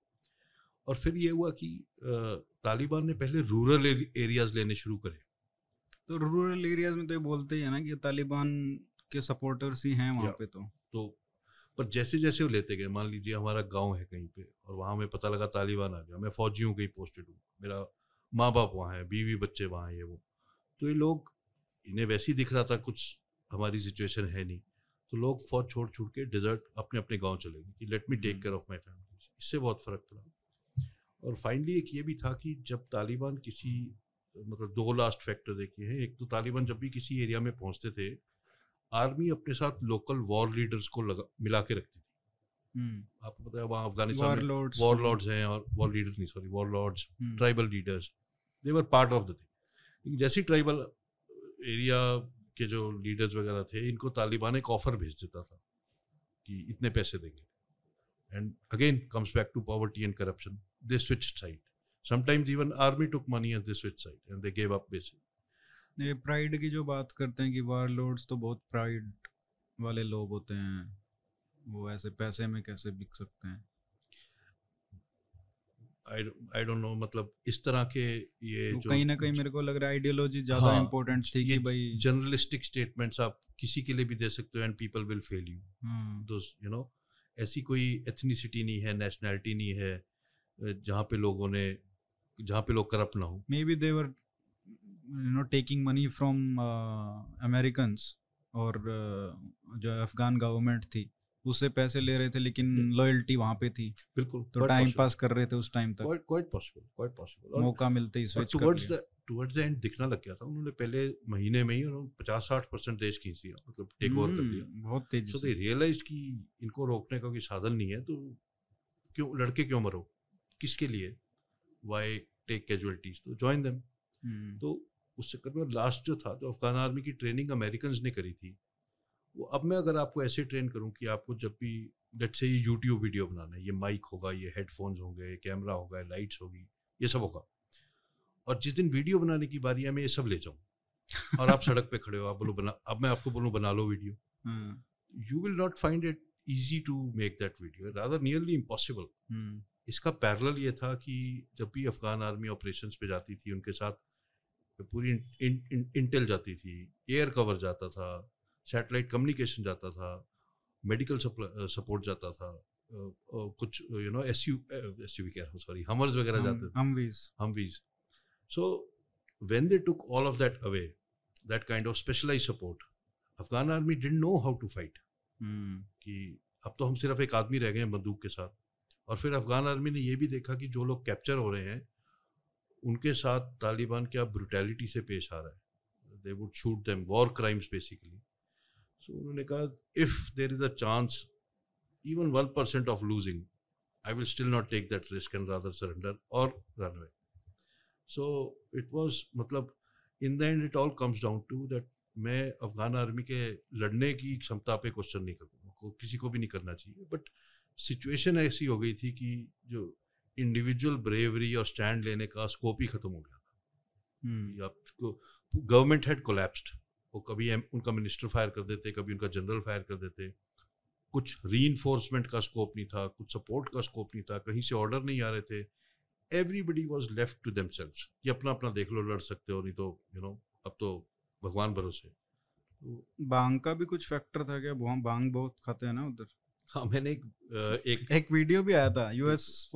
और फिर ये हुआ कि तालिबान ने पहले रूरल एरियाज़ लेने शुरू करे। तो रूरल एरियाज़ में तो ये बोलते ही है ना कि तालिबान के सपोर्टर्स ही हैं वहाँ पे तो। तो पर जैसे जैसे वो लेते गए मान लीजिए हमारा गाँव है कहीं पे और वहाँ में पता लगा तालिबान आ गया। मैं फौजी हूँ कहीं पोस्टेड हूँ। मेरा माँ बाप वहाँ है बीवी बच्चे वहाँ है वो। तो ये लोग इन्हें वैसे ही दिख रहा था कुछ हमारी सिचुएशन है नहीं। तो लोग फौज छोड़ छोड़ के डिजर्ट अपने अपने गाँव चले गए कि let me take care of my family इससे बहुत फ़र्क पड़ा। और फाइनली एक ये भी था कि जब तालिबान किसी मतलब दो लास्ट फैक्टर देखिए हैं। एक तो तालिबान जब भी किसी एरिया में पहुँचते थे आर्मी अपने साथ लोकल वॉर लीडर्स को लगा मिला के रखती थी। हम्म। आपको पता है वहाँ अफ़गानिस्तान वॉर लॉर्ड्स हैं और वॉर लीडर्स नहीं sorry warlords tribal leaders they were part of the thing जैसे ट्राइबल एरिया के जो लीडर्स वगैरह थे, इनको तालिबान एक ऑफ़र भेज देता था कि इतने पैसे देंगे। And again comes back to poverty and corruption they switch side sometimes even army took money as the switch side and they gave up basically. ये प्राइड की जो बात करते हैं कि वार लॉर्ड्स तो बहुत प्राइड वाले लोग होते हैं। वो ऐसे पैसे में कैसे बिक सकते हैं? आई डोंट नो मतलब इस तरह के ये तो जो कहीं ना कहीं मेरे को लग रहा है आइडियोलॉजी ज़्यादा हाँ, इम्पोर्टेंट थी कि भाई जर्नलिस्टिक स्टेटमेंट्स आप किसी के लिए भी दे सकते हो and people will fail you those you know ऐसी कोई एथनिसिटी नहीं है नेशनैलिटी नहीं है जहाँ पे लोगों ने जहाँ पे लोग करप्ट ना हो। Maybe they were you know taking money from American और uh, जो अफगान गवर्नमेंट थी। उससे पैसे ले रहे थे लेकिन लॉयल्टी वहाँ पे थी। बिल्कुल तो टाइम पास कर रहे थे उस टाइम तक। क्वाइट पॉसिबल क्वाइट पॉसिबल मौका मिलते ही switch towards the towards the end दिखना लग गया था। उन्होंने पहले महीने में ही उन्होंने पचास साठ परसेंट देश खींच दिया मतलब टेक ओवर कर लिया हम्म, बहुत तेज़ी से। रियलाइज़ की इनको रोकने का कोई साधन नहीं है तो क्यों लड़के क्यों मरो? किसके लिए? वाई टेक कैजुअलिटीज तो ज्वाइन देम तो उस चक्कर में लास्ट जो था जो अफगान आर्मी की ट्रेनिंग अमेरिकन ने करी थी अब मैं अगर आपको ऐसे ट्रेन करूँ कि आपको जब भी लेट से ये यूट्यूब वीडियो बनाना है ये माइक होगा ये हेडफोन्स होंगे ये कैमरा होगा लाइट्स होगी ये सब होगा। और जिस दिन वीडियो बनाने की बारी है मैं ये सब ले जाऊँ। और आप सड़क पे खड़े हो आप बोलो बना अब मैं आपको बोलूँ बना लो video. You will not find it easy to make that video rather nearly impossible इसका पैरल ये था कि जब भी अफगान आर्मी ऑपरेशन पे जाती थी उनके साथ पूरी इंटेल जाती थी एयर कवर जाता था सैटेलाइट कम्युनिकेशन जाता था मेडिकल सपोर्ट जाता था कुछ you know S U S U कह रहा हूँ सॉरी हमर्स वगैरह जाते थे। Humvees Humvees so when they took all of that away that kind of specialise support Afghan army didn't know how to fight कि अब तो हम सिर्फ़ एक आदमी रह गए हैं बंदूक के साथ और फिर अफगान आर्मी ने यह भी देखा कि जो लोग कैप्चर हो रहे हैं उनके साथ तालिबान क्या ब्रुटैलिटी से पेश आ रहा है। They would shoot them war crimes basically so उन्होंने कहा if there is a chance even one percent of losing I will still not take that risk and rather surrender और run away so it was मतलब in the end it all comes down to that मैं Afghan army के लड़ने की क्षमता पे question नहीं करूँगा। किसी को भी नहीं करना चाहिए। बट सिचुएशन ऐसी हो गई थी कि जो इंडिविजुअल ब्रेवरी और स्टैंड लेने का स्कोप ही खत्म हो गया था। गवर्नमेंट हैड कोलैप्स्ड वो कभी उनका मिनिस्टर फायर कर देते कभी उनका जनरल फायर कर देते। कुछ री का स्कोप नहीं था कुछ सपोर्ट का स्कोप नहीं था कहीं से ऑर्डर नहीं आ रहे थे। Everybody was left to them कि अपना अपना देख लो लड़ सकते हो नहीं तो यू नो अब तो भगवान भरोसे। तो बांग का भी कुछ फैक्टर था क्या? वहाँ बांग बहुत खाते हैं ना उधर। हाँ मैंने एक एक एक वीडियो भी आया था यूएस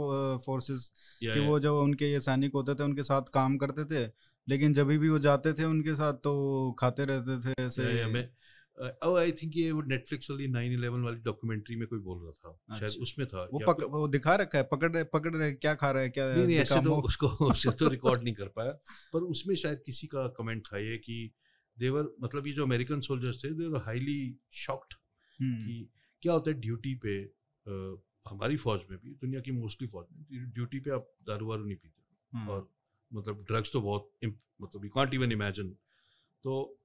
फोर्सेस कि वो जो उनके ये सैनिक होते थे उनके साथ काम करते थे लेकिन जब भी वो जाते थे उनके साथ तो खाते रहते थे ऐसे। या, आई थिंक ये वो नेटफ्लिक्स वाली 9/11 वाली डॉक्यूमेंट्री में कोई बोल रहा था शायद अच्छा। उसमें था वो पक, वो दिखा रखा है पकड़ रहे पकड़ रहे क्या खा रहा है क्या नहीं नहीं ऐसे तो उसको उससे तो रिकॉर्ड नहीं कर पाया पर उसमें शायद किसी का कमेंट था ये कि देवर मतलब ये जो अमेरिकन सोल्जर्स थे देवर हाईली शॉक्ड कि क्या होता है ड्यूटी पे अ, हमारी फौज में भी दुनिया की मोस्टली फौज में ड्यूटी पे आप दारू वारू नहीं पीते। हाँ, और मतलब ड्रग्स तो बहुत मतलब यू कांट इवन इमेजिन तो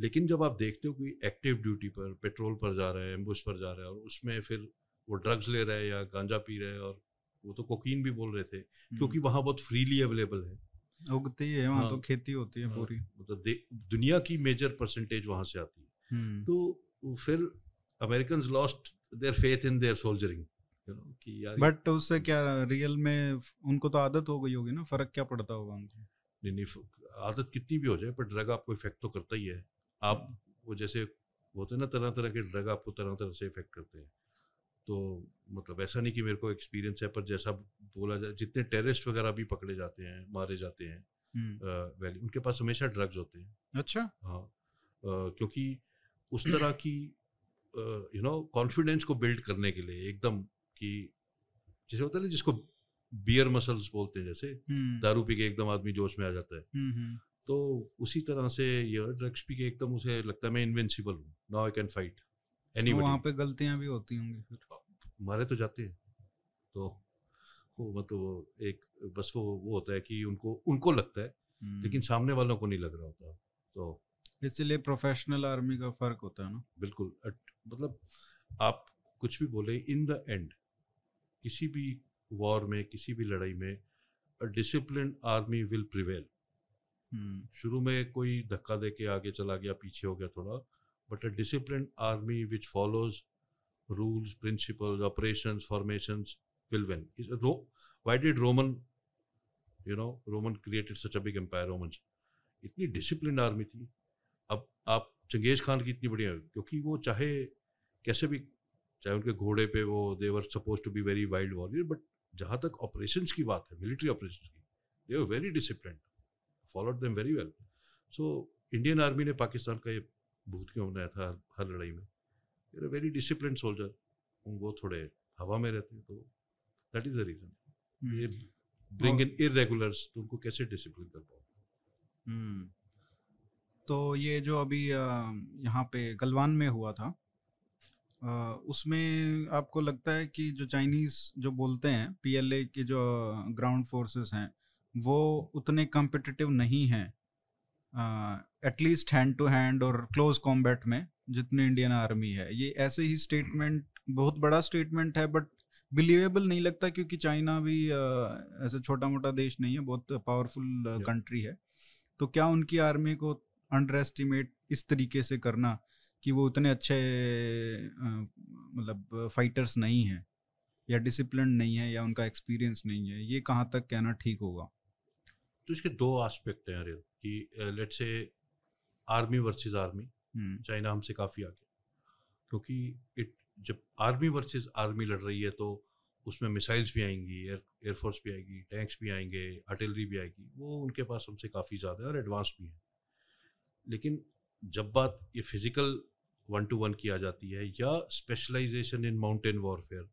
लेकिन जब आप देखते हो कि एक्टिव ड्यूटी पर पेट्रोल पर जा रहा है एम्बुश पर जा रहा है और उसमें फिर वो ड्रग्स ले रहा है या गांजा पी रहा है और वो तो कोकीन भी बोल रहे थे क्योंकि हम्म, वहाँ बहुत फ्रीली अवेलेबल है। उगती है वहाँ हाँ, तो खेती होती है हाँ, पूरी। मतलब दुनिया की मेजर परसेंटेज वहाँ से आती है। हम्म, तो फिर American lost their faith in their soldiering you know कि यार बट उससे क्या रियल में उनको तो आदत हो गई होगी ना फ़र्क क्या पड़ता होगा उनको? नहीं नहीं आदत कितनी भी हो जाए पर ड्रग आपको इफ़ेक्ट तो करता ही है। आप वो जैसे होते हैं ना तरह तरह के ड्रग आपको तरह तरह से इफ़ेक्ट करते हैं। तो मतलब ऐसा नहीं कि मेरे को एक्सपीरियंस है पर जैसा बोला जाए जितने टेररिस्ट वगैरह भी पकड़े जाते हैं मारे जाते हैं हम्म, वैली उनके पास हमेशा ड्रग्स होते हैं। अच्छा। हाँ क्योंकि उस तरह की यू नो कॉन्फिडेंस को बिल्ड करने के लिए एकदम कि जैसे होता है ना जिसको बियर मसल्स बोलते हैं जैसे हम्म, दारू पी के एकदम आदमी जोश में आ जाता है। हम्म, हम्म, तो उसी तरह से ये ड्रग्स पी के एकदम उसे लगता है मैं इनविंसिबल हूँ नाउ आई कैन फाइट तो वहाँ पे गलतियाँ भी होती होंगी फिर। मारे तो जाते हैं। तो वो मतलब वो एक बस वो वो होता है कि उनको उनको लगता है लेकिन सामने वालों को नहीं लग रहा होता। तो इसलिए प्रोफेशनल आर्मी का फ़र्क होता है ना। बिल्कुल मतलब आप कुछ भी बोले इन द एंड किसी भी वॉर में किसी भी लड़ाई में डिसिप्लिन आर्मी विल प्रिवेल शुरू में कोई धक्का दे के आगे चला गया पीछे हो गया थोड़ा but a discipline army which follows rules principles operations formations will win why did Roman you know Roman created such a big empire Romans इतनी डिसिप्लिन आर्मी थी। अब आप चंगेज खान की इतनी बढ़िया क्योंकि वो चाहे कैसे भी चाहे उनके घोड़े पे वो they were supposed to be very wild warrior but जहाँ तक ऑपरेशंस की बात है मिलिट्री ऑपरेशंस की they were very discipline followed them very well so Indian army ने पाकिस्तान का ये भूत क्यों बनाया था हर- लड़ाई में? देर वेरी डिसिप्लिन सोल्जर वो थोड़े हवा में रहते हैं तो दैट इज़ द रीजन ये ब्रिंग इन इरेगुलर्स तो उनको कैसे डिसिप्लिन कर पाओ हम्म, तो ये जो अभी यहाँ पे गलवान में हुआ था उसमें आपको लगता है कि जो चाइनीज़ जो बोलते हैं पीएलए के जो ग्राउंड फोर्सेस हैं वो उतने कम्पिटिटिव नहीं हैं at least hand to hand और क्लोज कॉम्बैट में जितनी इंडियन आर्मी है। ये ऐसे ही स्टेटमेंट बहुत बड़ा स्टेटमेंट है बट बिलीवेबल नहीं लगता क्योंकि चाइना भी ऐसे छोटा मोटा देश नहीं है बहुत पावरफुल कंट्री है। तो क्या उनकी आर्मी को अंडर एस्टिमेट इस तरीके से करना? कि वो उतने अच्छे मतलब फाइटर्स नहीं हैं या डिसिप्लिन नहीं है या उनका एक्सपीरियंस नहीं है ये कहाँ तक कहना ठीक होगा? तो इसके दो आस्पेक्ट हैं अरे कि let's say army versus army China हमसे काफ़ी आगे। क्योंकि इट जब आर्मी वर्सेस आर्मी लड़ रही है तो उसमें मिसाइल्स भी आएँगी एयर एयरफोर्स भी आएगी टैंक्स भी आएँगे आर्टिलरी भी आएगी वो उनके पास हमसे काफ़ी ज़्यादा है और एडवांस भी है। लेकिन जब बात ये फ़िज़िकल वन टू वन की आ जाती है या स्पेशलाइजेशन इन माउंटेन वॉरफेयर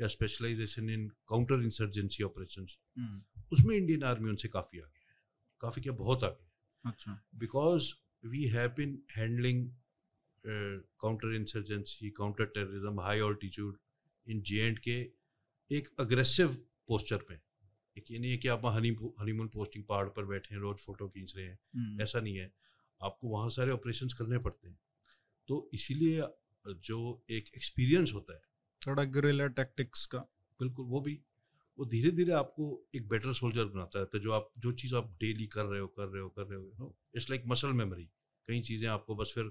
या specialisation in counter insurgency operations hmm, उसमें इंडियन आर्मी उनसे काफ़ी आगे है। काफ़ी क्या बहुत आगे है। अच्छा। Because we have been handling uh, counter insurgency, counter terrorism, high altitude in J&K एक अग्रेसिव पोस्चर पे। एक ये नहीं है कि आप हनी हनीमून पोस्टिंग पहाड़ पर बैठे हैं रोज फ़ोटो खींच रहे हैं। हम्म, ऐसा नहीं है। आपको वहाँ सारे ऑपरेशंस करने पड़ते हैं। तो इसीलिए जो एक एक्सपीरियंस होता है। थोड़ा गुरिल्ला टैक्टिक्स का। बिल्कुल वो भी वो धीरे धीरे आपको एक बेटर सोल्जर बनाता रहता है जो आप जो चीज़ आप डेली कर रहे हो कर रहे हो कर रहे हो no it's like muscle memory कई चीज़ें आपको बस फिर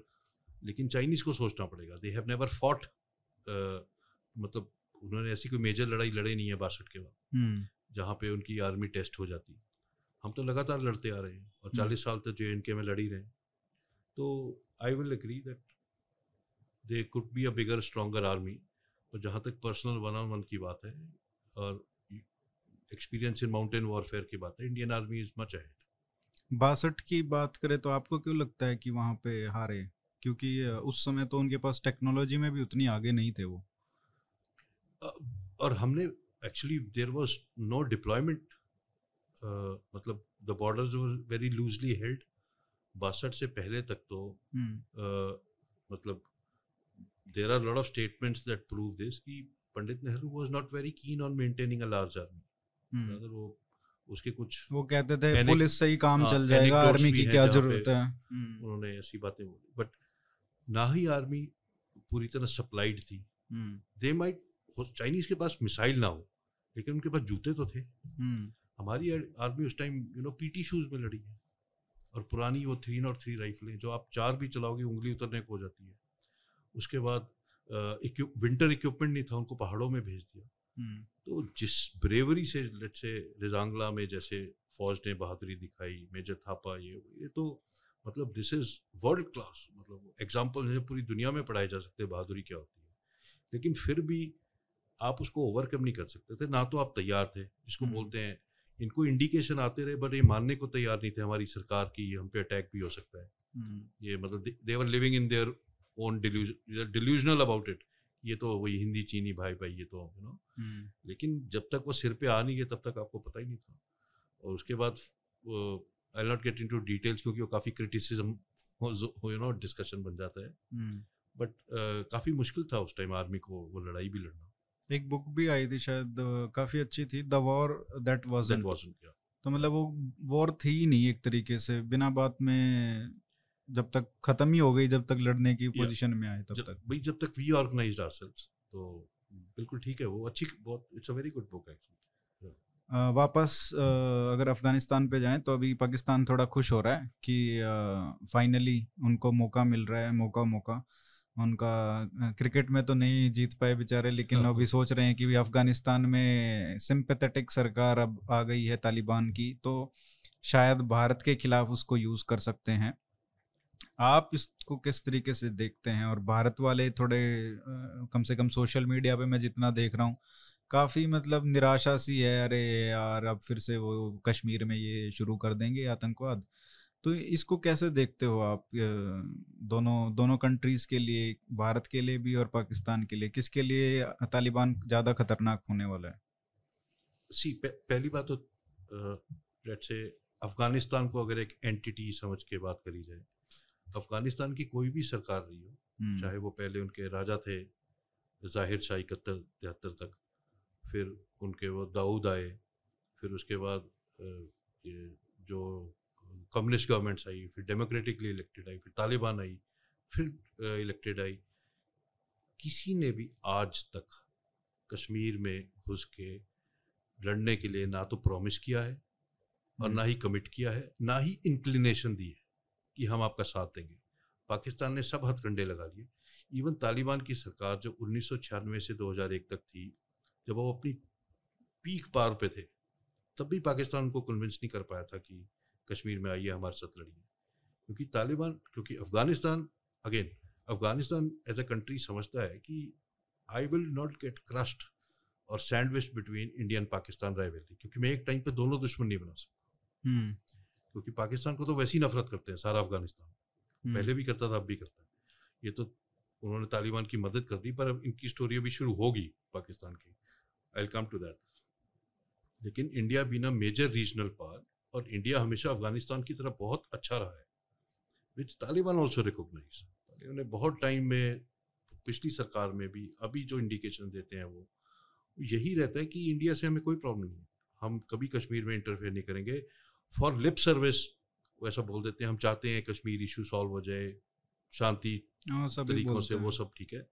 लेकिन चाइनीज़ को सोचना पड़ेगा। दे हैव नेवर फॉट मतलब उन्होंने ऐसी कोई मेजर लड़ाई लड़े नहीं है बासठ के बाद हम्म, जहाँ पे उनकी आर्मी टेस्ट हो जाती। हम तो लगातार लड़ते आ रहे हैं और हम्म। चालीस साल तक जे एंड के में लड़ी रहे हैं। तो I will agree that they could be a bigger stronger army पर जहाँ तक पर्सनल वन ऑन वन की बात है और एक्सपीरियंस इन माउंटेन वॉरफेयर की बात है Indian army is much ahead बासठ की बात करें तो आपको क्यों लगता है कि वहाँ पे हारे? क्योंकि उस समय तो उनके पास टेक्नोलॉजी में भी उतनी आगे नहीं थे वो। और हमने actually there was no deployment मतलब the borders very loosely held बासठ से पहले तक तो uh, मतलब there are lot of statements that prove this कि Pandit Nehru was not very keen on maintaining a large army. अगर वो उसके कुछ वो कहते थे पुलिस से ही काम हाँ, चल जाएगा आर्मी की क्या ज़रूरत है? उन्होंने ऐसी बातें बोली। बट ना ही आर्मी पूरी तरह सप्लाइड थी। दे माइट चाइनीज़ के पास मिसाइल ना हो लेकिन उनके पास जूते तो थे। हम्म, हमारी आर्मी उस time you know PT shoes में लड़ी है। और पुरानी वो थ्री नॉट थ्री राइफलें जो आप चार भी चलाओगे उंगली उतरने को हो जाती है। उसके बाद विंटर इक्विपमेंट नहीं था उनको पहाड़ों में भेज दिया। तो जिस ब्रेवरी से लेट से रिजांगला में जैसे फौज ने बहादुरी दिखाई मेजर थापा ये ये तो मतलब दिस इज़ वर्ल्ड क्लास मतलब एग्ज़ाम्पल पूरी दुनिया में पढ़ाए जा सकते हैं बहादुरी क्या होती है। लेकिन फिर भी आप उसको ओवरकम नहीं कर सकते थे ना तो आप तैयार थे जिसको। बोलते हैं इनको इंडिकेशन आते रहे बट ये मानने को तैयार नहीं थे हमारी सरकार की ये हम पे अटैक भी हो सकता है। ये मतलब they were living in their own delusion delusional about it ये तो वही हिंदी चीनी भाई भाई ये तो यू नो हम्म, लेकिन जब तक वो सिर पे आ नहीं गए तब तक आपको पता ही नहीं था। और उसके बाद I not get into details क्योंकि वो काफ़ी क्रिटिसिज्म यू नो डिस्कशन बन जाता है। हम्म। बट काफ़ी मुश्किल था उस टाइम आर्मी को वो लड़ाई भी लड़ना। एक बुक भी आई थी शायद काफ़ी अच्छी थी द वॉर दैट वाज तो मतलब वो वॉर थी ही नहीं एक तरीके से बिना बात में जब तक खत्म ही हो गई जब तक लड़ने की. पोजीशन में आए तब तक। भाई जब तक वी ऑर्गेनाइज्ड आवरसेल्व्स तो बिल्कुल ठीक है वो अच्छी बहुत it's a very good book actually वापस अगर अफ़गानिस्तान पे जाएँ तो अभी पाकिस्तान थोड़ा खुश हो रहा है कि फाइनली उनको मौका मिल रहा है मौका मौका। उनका क्रिकेट में तो नहीं जीत पाए बेचारे लेकिन हाँ, अभी सोच रहे हैं कि भी अफ़गानिस्तान में सिंपैथेटिक सरकार अब आ गई है तालिबान की तो शायद भारत के खिलाफ उसको यूज़ कर सकते हैं। आप इसको किस तरीके से देखते हैं? और भारत वाले थोड़े कम से कम सोशल मीडिया पे मैं जितना देख रहा हूँ काफ़ी मतलब निराशा सी है। अरे यार अब फिर से वो कश्मीर में ये शुरू कर देंगे आतंकवाद। तो इसको कैसे देखते हो आप दोनों दोनों कंट्रीज़ के लिए भारत के लिए भी और पाकिस्तान के लिए? किसके लिए तालिबान ज़्यादा खतरनाक होने वाला है? सी पह, पहली बात तो लेट्स से अफ़गानिस्तान को अगर एक एंटिटी समझ के बात करी जाए अफ़गानिस्तान की कोई भी सरकार रही हो हम्म, चाहे वो पहले उनके राजा थे ज़ाहिर शाह इकहत्तर तिहत्तर तक फिर उनके वो दाऊद आए फिर उसके बाद जो कम्युनिस्ट गवर्नमेंट्स आई फिर डेमोक्रेटिकली इलेक्टेड आई फिर तालिबान आई फिर इलेक्टेड आई। किसी ने भी आज तक कश्मीर में घुस के लड़ने के लिए ना तो प्रॉमिस किया है और हम्म, ना ही कमिट किया है ना ही इंक्लिनेशन दी है। कि हम आपका साथ देंगे। पाकिस्तान ने सब हथकंडे लगा लिए। इवन तालिबान की सरकार जो उन्नीस सौ छियानवे से 2001 तक थी जब वो अपनी पीक पार पे थे तब भी पाकिस्तान उनको कन्विंस नहीं कर पाया था कि कश्मीर में आइए हमारे साथ लड़िए। क्योंकि तालिबान क्योंकि Afghanistan again Afghanistan as a country समझता है कि I will not get crushed और sandwich between India and Pakistan rivalry क्योंकि मैं एक टाइम पे दोनों दुश्मन नहीं बना सकता। हम्म, क्योंकि पाकिस्तान को तो वैसी नफरत करते हैं सारा अफ़गानिस्तान। हम्म, पहले भी करता था अब भी करता है। ये तो उन्होंने तालिबान की मदद कर दी पर अब इनकी स्टोरी अभी शुरू होगी पाकिस्तान की। आई कम टू दैट लेकिन India been major regional power और इंडिया हमेशा अफ़गानिस्तान की तरफ़ बहुत अच्छा रहा है। Which Taliban also recognise Taliban ने बहुत टाइम में पिछली सरकार में भी अभी जो इंडिकेशन देते हैं वो यही रहता है कि इंडिया से हमें कोई प्रॉब्लम नहीं है। हम कभी कश्मीर में इंटरफेयर नहीं करेंगे। फॉर लिप सर्विस वैसा बोल देते हैं हम चाहते हैं कश्मीर इशू सॉल्व हो जाए शांति हाँ, तरीकों से वो सब ठीक है।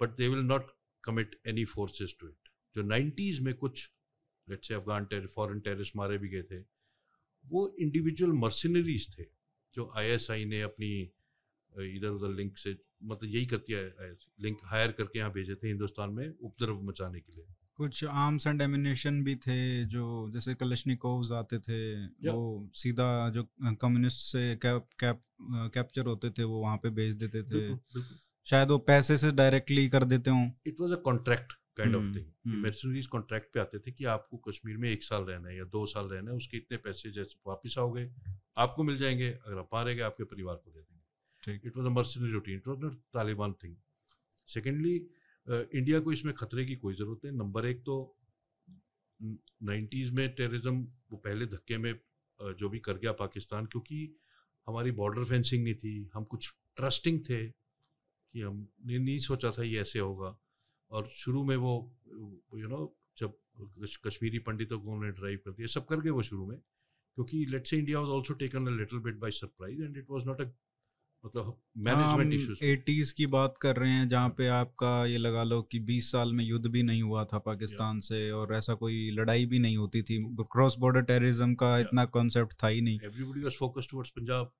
But they will not commit any forces to it जो 90s में कुछ लेट्स से अफगान टेर फॉरेन टेररिस्ट मारे भी गए थे वो इंडिविजुअल मर्सिनरीज थे जो आईएसआई ने अपनी इधर उधर लिंक से मतलब यही करती है लिंक हायर करके यहाँ भेजे थे हिंदुस्तान में उपद्रव मचाने के लिए। कुछ आर्म्स एंड एमिनेशन भी थे जो जैसे कलशनिकोव्स आते थे वो सीधा जो कम्युनिस्ट से कैप कैप कैप्चर होते थे वो वहाँ पे भेज देते थे। शायद वो पैसे से डायरेक्टली कर देते हों। It was a contract kind of thing mercenaries contract पे आते थे कि आपको कश्मीर में एक साल रहना है या दो साल रहना है उसके इतने पैसे जैसे वापस आओगे आपको मिल जाएँगे अगर आप मारेंगे आपके परिवार को दे देंगे। It was a mercenary routine it was not Taliban thing secondly India को इसमें खतरे की कोई ज़रूरत नहीं। नंबर एक तो नाइन्टीज़ में टेररिज्म वो पहले धक्के में जो भी कर गया पाकिस्तान, क्योंकि हमारी बॉर्डर फेंसिंग नहीं थी, हम कुछ ट्रस्टिंग थे कि हमने नहीं सोचा था ये ऐसे होगा। और शुरू में वो, यू नो, जब कश्मीरी पंडितों को उन्होंने ड्राइव कर दिया सब कर गए वो शुरू में, क्योंकि let's say India was also taken a little bit by surprise and it was not a मतलब मैनेजमेंट इश्यूज़ एटीज की बात कर रहे हैं जहाँ पे आपका ये लगा लो कि 20 साल में युद्ध भी नहीं हुआ था पाकिस्तान से और ऐसा कोई लड़ाई भी नहीं होती थी। क्रॉस बॉर्डर टेररिज्म का इतना कॉन्सेप्ट था ही नहीं। Everybody was focused towards Punjab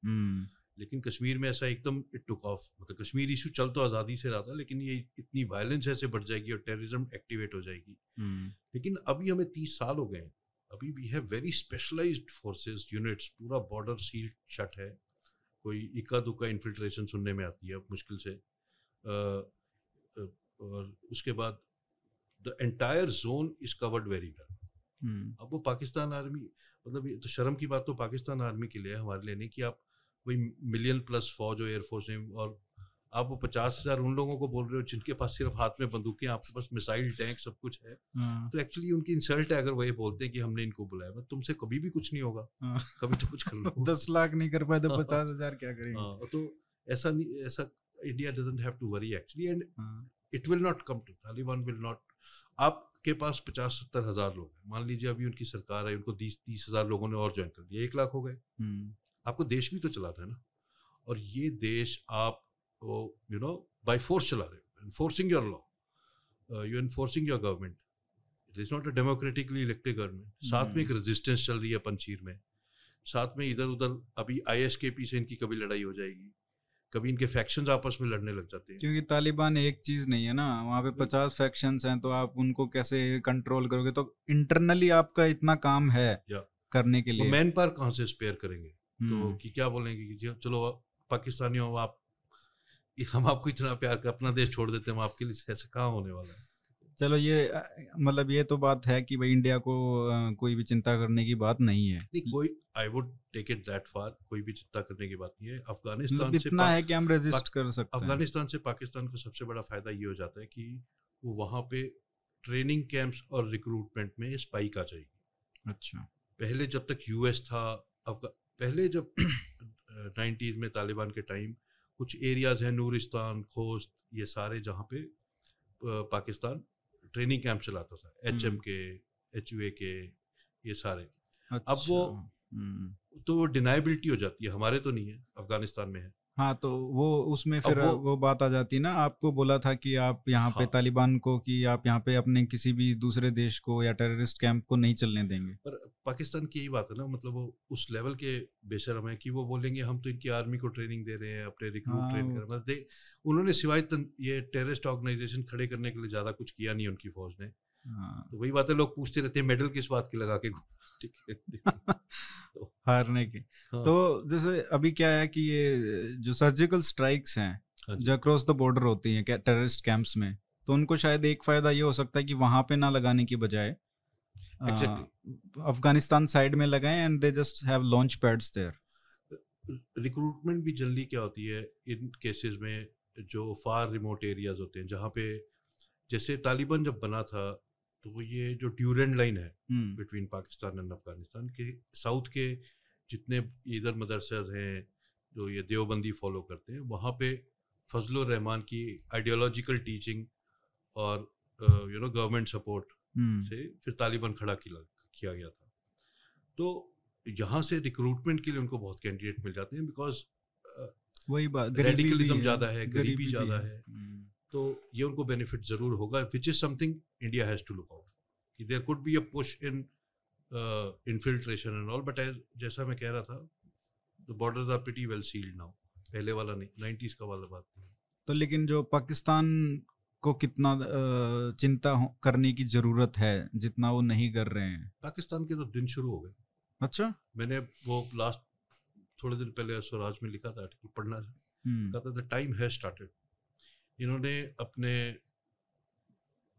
लेकिन कश्मीर में ऐसा एकदम इट टुक ऑफ़ मतलब कश्मीर इशू चल तो आज़ादी से रहा था लेकिन ये इतनी वायलेंस ऐसे बढ़ जाएगी और टेररिज्म एक्टिवेट हो जाएगी। हम्म। लेकिन अभी हमें तीस साल हो गए अभी we have very specialised forces units पूरा बॉर्डर सील शट है। कोई इक्का दुक्का इन्फिल्ट्रेशन सुनने में आती है मुश्किल से। और उसके बाद the entire zone is covered very well अब वो पाकिस्तान आर्मी मतलब ये तो शर्म की बात तो पाकिस्तान आर्मी के लिए हमारे लिए नहीं कि आप वही मिलियन प्लस फौज और एयरफोर्स ने और आप वो पचास हज़ार उन लोगों को बोल रहे हो जिनके पास सिर्फ़ हाथ में बंदूकें आपके पास मिसाइल टैंक सब कुछ है। हाँ। तो एक्चुअली उनकी इंसल्ट है अगर वो ये बोलते हैं कि हमने इनको बुलाया। तुमसे कभी भी कुछ नहीं होगा। हाँ। कभी तो कुछ कर लो। दस लाख नहीं कर पाए तो पचास हज़ार क्या करेंगे? हाँ, तो ऐसा नहीं ऐसा India doesn't have to worry actually and it will not come to Taliban will not आपके पास पचास सत्तर हज़ार लोग हैं। मान लीजिए अभी उनकी सरकार है उनको तीस तीस हज़ार लोगों ने और ज्वाइन कर दिया एक लाख हो गए। हम्म। आपको देश भी तो चलाना है ना। और ये देश आप यू नो बाय फोर्स चला रहे हो enforcing your law you enforcing your government it is not a democratically elected government साथ में एक रेजिस्टेंस hmm. चल रही है पंचीर में। साथ में इधर उधर अभी आई एस के पी से इनकी कभी लड़ाई हो जाएगी। कभी इनके फैक्शंस आपस में लड़ने लग जाते हैं। क्योंकि तालिबान एक चीज़ नहीं है ना। वहाँ पे पचास फैक्शंस हैं तो आप उनको कैसे कंट्रोल करोगे? तो इंटरनली आपका इतना काम है करने के लिए तो मैन पावर कहाँ से स्पेयर करेंगे? तो हम्म। कि क्या बोलेंगे कि चलो पाकिस्तानियों आप हम आपको इतना प्यार कर अपना देश छोड़ देते हैं हम आपके लिए ऐसा कहाँ होने वाला है? चलो ये मतलब ये तो बात है कि भाई इंडिया को कोई भी चिंता करने की बात नहीं है। नहीं कोई I would take it that far कोई भी चिंता करने की बात नहीं है। अफ़गानिस्तान मतलब से इतना है कि हम रेजिस्ट कर सकते हैं। अफ़गानिस्तान से पाकिस्तान को सबसे बड़ा फ़ायदा ये हो जाता है कि वो वहाँ पे ट्रेनिंग कैंप्स और रिक्रूटमेंट में स्पाइक आ जाएगी। अच्छा। पहले जब तक यूएस था पहले जब नाइन्टीज़ में तालिबान के टाइम कुछ एरियाज़ हैं नूरिस्तान खोस्त ये सारे जहाँ पे पाकिस्तान ट्रेनिंग कैंप चलाता था। H M. के एच यू ए के ये सारे। अच्छा, अब वो हम्म। तो वो डिनाइबिलिटी हो जाती है। हमारे तो नहीं है अफ़गानिस्तान में है। हाँ तो वो उसमें फिर वो, वो बात आ जाती है ना आपको बोला था कि आप यहाँ हाँ, पे तालिबान को कि आप यहाँ पे अपने किसी भी दूसरे देश को या टेररिस्ट कैंप को नहीं चलने देंगे। पर पाकिस्तान की यही बात है ना मतलब वो उस लेवल के बेशरम है कि वो बोलेंगे हम तो इनकी आर्मी को ट्रेनिंग दे रहे हैं अपने रिक्रूट हाँ, ट्रेन कर मतलब उन्होंने सिवाय ये टेररिस्ट ऑर्गेनाइजेशन खड़े करने के लिए ज़्यादा कुछ किया नहीं उनकी फौज ने। तो वही बातें लोग पूछते रहते हैं मेडल किस बात की लगा के ठीक है तो हारने की। हाँ। तो जैसे अभी क्या है कि ये जो सर्जिकल स्ट्राइक्स हैं हाँ जो। अक्रॉस द बॉर्डर होती हैं टेररिस्ट कैंप्स में तो उनको शायद एक फ़ायदा ये हो सकता है कि वहाँ पे ना लगाने की बजाय अफ़गानिस्तान साइड में लगाएँ and they just have launch pads there recruitment भी जल्दी क्या होती है इन केसेस में जो फार रिमोट एरियाज़ होते हैं जहाँ पे जैसे तालिबान जब बना था तो ये जो ड्यूरेंड लाइन है बिटवीन पाकिस्तान एंड अफ़गानिस्तान के साउथ के जितने इधर मदरसाज हैं जो ये देवबंदी फॉलो करते हैं वहाँ पे फजल रहमान की आइडियोलॉजिकल टीचिंग और यू नो गवर्नमेंट सपोर्ट से फिर तालिबान खड़ा किया गया था। तो यहाँ से रिक्रूटमेंट के लिए उनको बहुत कैंडिडेट मिल जाते हैं बिकॉज़ वही बात रेडिकलिज्म ज़्यादा है गरीबी ज़्यादा है। तो ये उनको बेनिफिट ज़रूर होगा which is something India has to look out कि there could be a push in infiltration and all but जैसा मैं कह रहा था the borders are pretty well sealed now पहले वाला नहीं नाइन्टीज का वाला बात नहीं। तो लेकिन जो पाकिस्तान को कितना चिंता करने की ज़रूरत है जितना वो नहीं कर रहे हैं? पाकिस्तान के तो दिन शुरू हो गए। अच्छा। मैंने वो लास्ट थोड़े दिन पहले स्वराज में लिखा था आर्टिकल पढ़ना था। कहा था द टाइम हैज़ स्टार्टेड इन्होंने अपने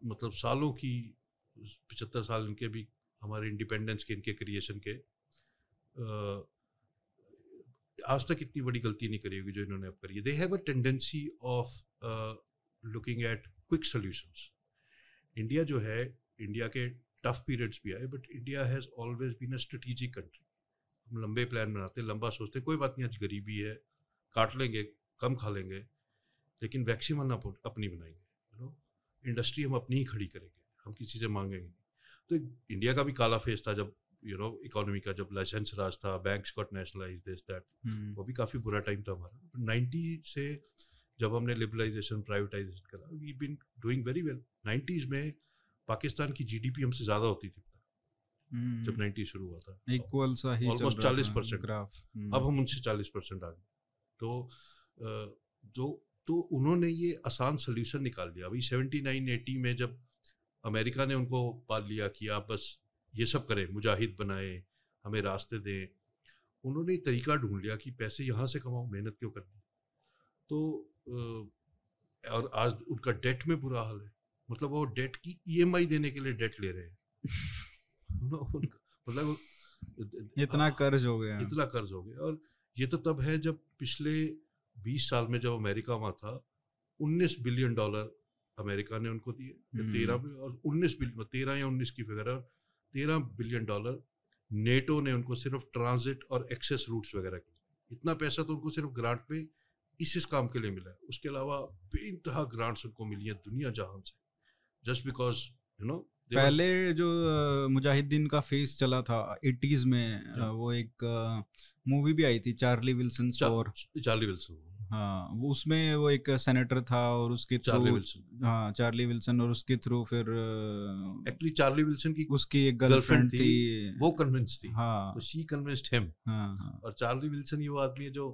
मतलब सालों की, पचहत्तर साल इनके भी, हमारे इंडिपेंडेंस के, इनके क्रिएशन के आज तक इतनी बड़ी गलती नहीं करी होगी जो इन्होंने अब करी है। They have a tendency of looking at quick solutions India जो है इंडिया के टफ पीरियड्स भी आए but India has always been a strategic country हम लंबे प्लान बनाते हैं लंबा सोचते हैं कोई बात नहीं, आज गरीबी है, काट लेंगे, कम खा लेंगे। लेकिन वैक्सीन हम अपनी बनाएँगे नो इंडस्ट्री हम अपनी ही खड़ी करेंगे हम किसी से मांगेंगे नहीं। तो इंडिया का भी काला फेस था जब यू नो इकोनॉमी का जब लाइसेंस राज था banks got nationalise this that hmm. वो भी काफ़ी बुरा टाइम था हमारा। नाइन्टी से जब हमने लिबरलाइजेशन प्राइवेटाइजेशन करा we been doing very well nineties में पाकिस्तान की जीडीपी हमसे ज़्यादा होती थी। हम्म, जब नाइन्टी शुरू हुआ था। इक्वल सा ही Almost 40% ग्राफ अब हम उनसे चालीस परसेंट आ गए तो जो तो उन्होंने ये आसान सोल्यूशन निकाल दिया। अभी सेवेंटी नाइन एटी में जब अमेरिका ने उनको पाल लिया कि आप बस ये सब करें मुजाहिद बनाए हमें रास्ते दें उन्होंने तरीका ढूंढ लिया कि पैसे यहाँ से कमाओ मेहनत क्यों करनी? तो और आज उनका डेट में बुरा हाल है। मतलब वो डेट की ईएमआई देने के लिए डेट ले रहे हैं। मतलब इतना कर्ज हो गया। इतना कर्ज हो गया। और ये तो तब है जब पिछले 20 साल में जब अमेरिका वहाँ था 19 बिलियन डॉलर अमेरिका ने उनको दिए हम्म। तेरह भी- और 19 बिलियन तेरह या 19 की फिगर है और तेरह बिलियन डॉलर नेटो ने उनको सिर्फ़ ट्रांजिट और एक्सेस रूट्स वगैरह के लिए। इतना पैसा तो उनको सिर्फ़ ग्रांट में इस इस काम के लिए मिला है उसके अलावा बेइंतहा ग्रांट्स उनको मिली हैं दुनिया जहान से जस्ट बिकॉज़ यू नो पहले जो मुजाहिदीन का फेस चला था 80s में। वो एक मूवी भी आई थी चार्ली विल्सन और चार्ली विल्सन। हाँ वो उसमें वो एक सेनेटर था और उसके चार्ली विल्सन। हाँ चार्ली विल्सन और उसके थ्रू फिर एक्चुअली चार्ली विल्सन की उसकी एक गर्लफ्रेंड गर्लफ्रेंड थी वो कन्विंस थी। हाँ। तो शी कन्विंस्ड हिम हाँ हाँ। और चार्ली विल्सन ही वो आदमी है जो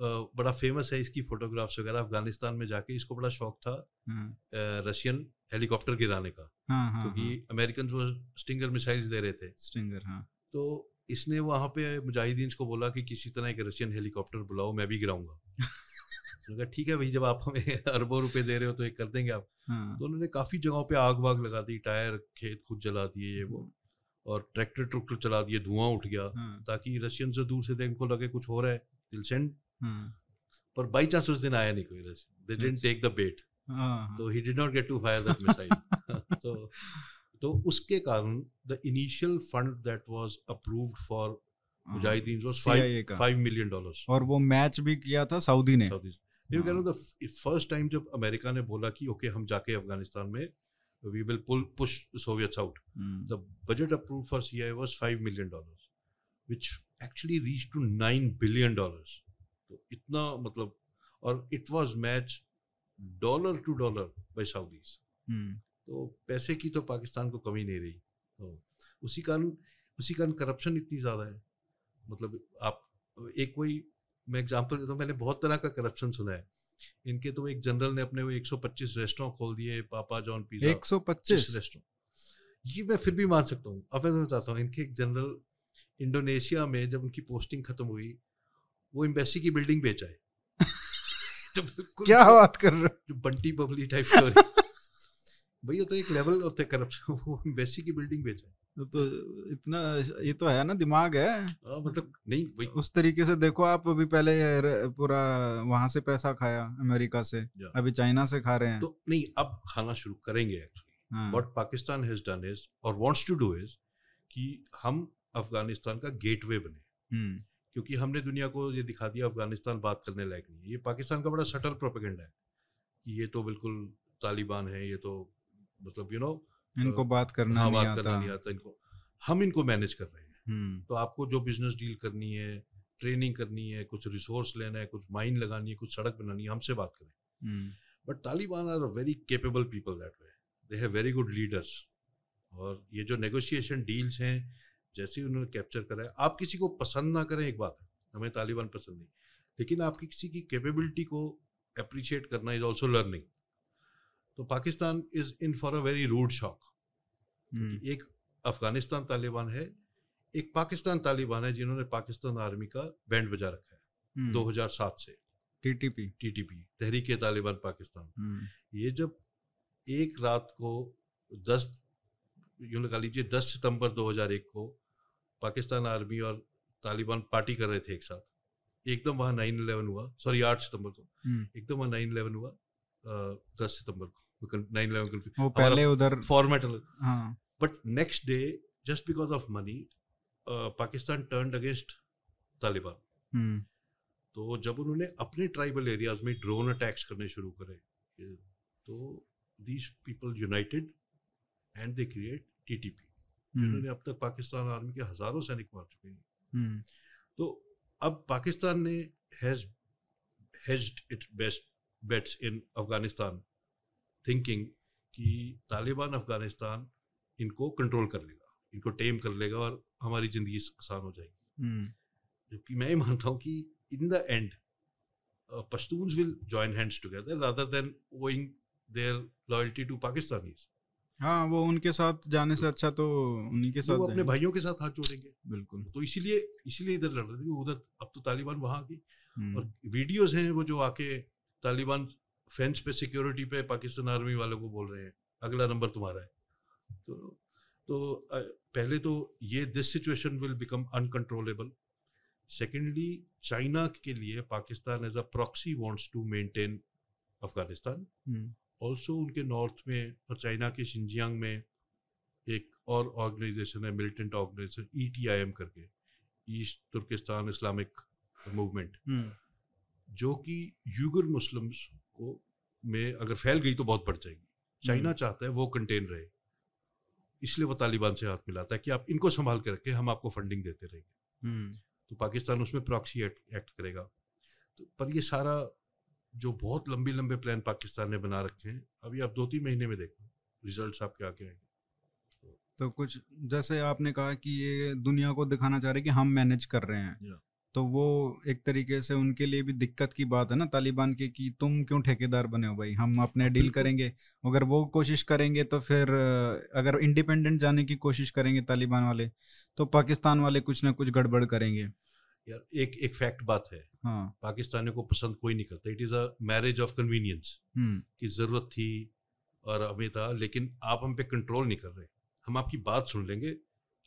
बड़ा फ़ेमस है इसकी फोटोग्राफ्स वगैरह अफ़गानिस्तान में जाके। इसको बड़ा शौक था हाँ। रशियन हेलीकॉप्टर गिराने का। हाँ हाँ क्योंकि अमेरिकन वो स्टिंगर मिसाइल्स दे रहे थे। स्टिंगर हाँ। तो इसने वहाँ पे मुजाहिदीन को बोला कि किसी तरह एक रशियन हेलीकॉप्टर बुलाओ मैं भी गिराऊँगा। कहा ठीक है भाई जब आप हमें अरबों रुपए दे रहे हो तो एक कर देंगे आप। हाँ। तो उन्होंने काफ़ी जगहों पे आग वाग लगा दी टायर खेत खुद जला दिए ये वो। और ट्रैक्टर ट्रुक्टर चला दिए धुआँ उठ गया हाँ। ताकि रशियन से दूर से देख उनको लगे कुछ हो रहा है दिल सेंड हाँ पर बाई चांस उस दिन आया नहीं कोई Russian they didn't. Take the bet तो he did not get to fire that missile तो तो उसके कारण the initial fund that was approved for Mujahideen was CIA 5 million dollars और वो मैच भी किया था सऊदी ने। साउथ ये रहा हूँ द फ़र्स्ट टाइम जब अमेरिका ने बोला कि ओके हम जाके अफ़गानिस्तान में we will pull push Soviets out the budget approved for CIA was five million dollars, which actually reached to nine billion dollars. तो इतना मतलब और it was match dollar to dollar by Saudis. हम्म, तो पैसे की तो पाकिस्तान को कमी नहीं रही। तो उसी कारण उसी कारण करप्शन इतनी ज़्यादा है। मतलब आप एक वही मैं एग्जांपल देता हूँ मैंने बहुत तरह का करप्शन सुना है। इनके तो एक जनरल ने अपने वो 125 रेस्टोरेंट खोल दिए पापा जॉन पिज्जा 125 रेस्टोरेंट ये मैं फिर भी मान सकता हूँ। अब मैं बताता हूँ इनके एक जनरल इंडोनेशिया में जब उनकी पोस्टिंग खत्म हुई वो एम्बेसी की बिल्डिंग बेचा है तो क्या बात कर रहे जो बंटी बबली टाइप स्टोरी भैया तो एक लेवल ऑफ़ द करप्शन वो एम्बेसी की बिल्डिंग बेचा है हो तो इतना ये तो है ना दिमाग है। हाँ, मतलब नहीं वही। उस तरीके से देखो आप अभी पहले पूरा वहाँ से पैसा खाया अमेरिका से अभी चाइना से खा रहे हैं। तो नहीं अब खाना शुरू करेंगे एक्चुअली हाँ, what Pakistan has done is और वांट्स टू डू इज़ कि हम अफ़गानिस्तान का गेटवे बने। हम्म, क्योंकि हमने दुनिया को ये दिखा दिया अफ़गानिस्तान बात करने लायक नहीं है। ये पाकिस्तान का बड़ा सटल प्रोपेगेंडा है कि ये तो बिल्कुल तालिबान है ये तो मतलब यू नो इनको बात करना हाँ बात करना नहीं आता इनको। हम इनको मैनेज कर रहे हैं। हम्म, तो आपको जो बिज़नेस डील करनी है ट्रेनिंग करनी है कुछ रिसोर्स लेना है कुछ माइन लगानी है कुछ सड़क बनानी है हमसे बात करें। हम्म, but Taliban are very capable people that way they have very good leaders और ये जो नेगोशिएशन डील्स हैं जैसे ही उन्होंने कैप्चर करा है आप किसी को पसंद ना करें एक बात है हमें तालिबान पसंद नहीं। लेकिन आपकी किसी की कैपेबिलिटी को अप्रिशिएट करना इज़ ऑल्सो लर्निंग तो Pakistan is in for a very rude shock एक अफ़गानिस्तान तालिबान है एक पाकिस्तान तालिबान है जिन्होंने पाकिस्तान आर्मी का बैंड बजा रखा है 2007 से। TTP TTP Tehreek Taliban Pakistan. ये जब एक रात को दस यूँ लगा लीजिए दस सितंबर 2001 को पाकिस्तान आर्मी और तालिबान पार्टी कर रहे थे एक साथ। एकदम वहाँ नाइन इलेवन हुआ। सॉरी आठ सितंबर को। एकदम वहाँ नाइन इलेवन हुआ दस सितंबर को। नाइन इलेवन पहले उधर format but next day just because of money Pakistan turn against Taliban. तो जब उन्होंने अपने ट्राइबल एरियाज़ में ड्रोन अटैक्स करने शुरू करे तो these people united and they create TTP जिन्होंने अब तक पाकिस्तान आर्मी के हज़ारों सैनिक मार चुके हैं हम्म। तो अब पाकिस्तान ने has hedged it best bets in Afghanistan thinking कि तालिबान अफ़गानिस्तान इनको कंट्रोल कर लेगा इनको टेम कर लेगा और हमारी ज़िंदगी आसान हो जाएगी हम्म। जबकि मैं ये मानता हूँ कि in the end Pashtuns will join hands together rather than owing their loyalty to Pakistanis हाँ वो उनके साथ जाने से अच्छा तो उन्हीं के साथ वो अपने भाइयों के साथ हाथ जोड़ेंगे। बिल्कुल। तो इसीलिए इसीलिए इधर लड़ रहे थे उधर अब तो तालिबान वहाँ की। हम्म। और वीडियोस हैं वो जो आके तालिबान फेंस पे सिक्योरिटी पे पाकिस्तान आर्मी वालों को बोल रहे हैं अगला नंबर तुम्हारा है। तो तो पहले तो ये this situation will become uncontrollable secondly China के लिए Pakistan as a proxy wants to maintain Afghanistan also उनके नॉर्थ में और चाइना के शिंजियांग में एक और ऑर्गेनाइजेशन है militant organisation E T I M करके ईस्ट तुर्किस्तान इस्लामिक मूवमेंट जो कि यूगर मुस्लिम्स को में अगर फैल गई तो बहुत बढ़ जाएगी। चाइना हम्म। चाहता है वो कंटेन रहे। इसलिए वो तालिबान से हाथ मिलाता है कि आप इनको संभाल के रखें हम आपको फंडिंग देते रहेंगे। हम्म। तो पाकिस्तान उसमें प्रॉक्सी एक्ट करेगा। तो पर ये सारा जो बहुत लंबी लंबे प्लान पाकिस्तान ने बना रखे हैं अभी आप दो तीन महीने में देखो रिज़ल्ट आपके आगे आएँगे। तो कुछ जैसे आपने कहा कि ये दुनिया को दिखाना चाह रहे कि हम मैनेज कर रहे हैं तो वो एक तरीके से उनके लिए भी दिक्कत की बात है ना तालिबान के कि तुम क्यों ठेकेदार बने हो भाई? हम अपने डील करेंगे अगर वो कोशिश करेंगे तो फिर अगर इंडिपेंडेंट जाने की कोशिश करेंगे तालिबान वाले तो पाकिस्तान वाले कुछ ना कुछ गड़बड़ करेंगे। यार एक एक फैक्ट बात है। हाँ। पाकिस्तानियों को पसंद कोई नहीं करता। It is a marriage of convenience की ज़रूरत थी और हमें था लेकिन आप हम पे कंट्रोल नहीं कर रहे। हम आपकी बात सुन लेंगे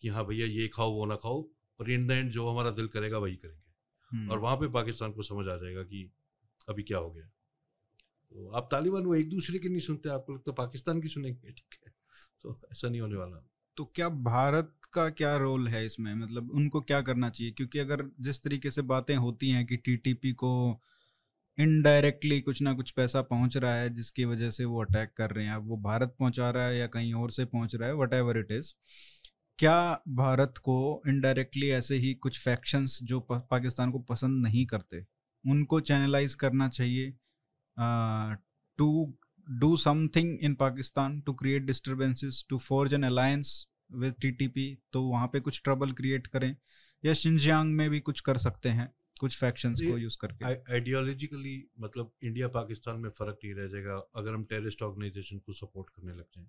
कि हाँ भैया ये खाओ वो ना खाओ और इन द एंड जो हमारा दिल करेगा वही करेंगे। और वहाँ पे पाकिस्तान को समझ आ जाएगा कि अभी क्या हो गया। तो आप तालिबान वो एक दूसरे की नहीं सुनते आपको लगता पाकिस्तान की सुनेंगे? ठीक है। तो ऐसा नहीं होने वाला। तो क्या भारत का क्या रोल है इसमें? मतलब उनको क्या करना चाहिए? क्योंकि अगर जिस तरीके से बातें होती हैं कि टीटीपी को इनडायरेक्टली कुछ ना कुछ पैसा पहुँच रहा है, जिसकी वजह से वो अटैक कर रहे हैं अब वो भारत पहुँचा रहा है या कहीं और से पहुँच रहा है वट एवर इट इज़ क्या भारत को इनडायरेक्टली ऐसे ही कुछ फैक्शंस जो पाकिस्तान को पसंद नहीं करते, उनको चैनलाइज करना चाहिए? To do something in Pakistan to create disturbances to forge an alliance with TTP तो वहाँ पे कुछ ट्रबल क्रिएट करें या शिंजियांग में भी कुछ कर सकते हैं कुछ फैक्शंस को यूज़ करके। आइडियोलॉजिकली मतलब इंडिया पाकिस्तान में फ़र्क नहीं रह जाएगा अगर हम टेररिस्ट ऑर्गेनाइजेशन को सपोर्ट करने लग जाएँ।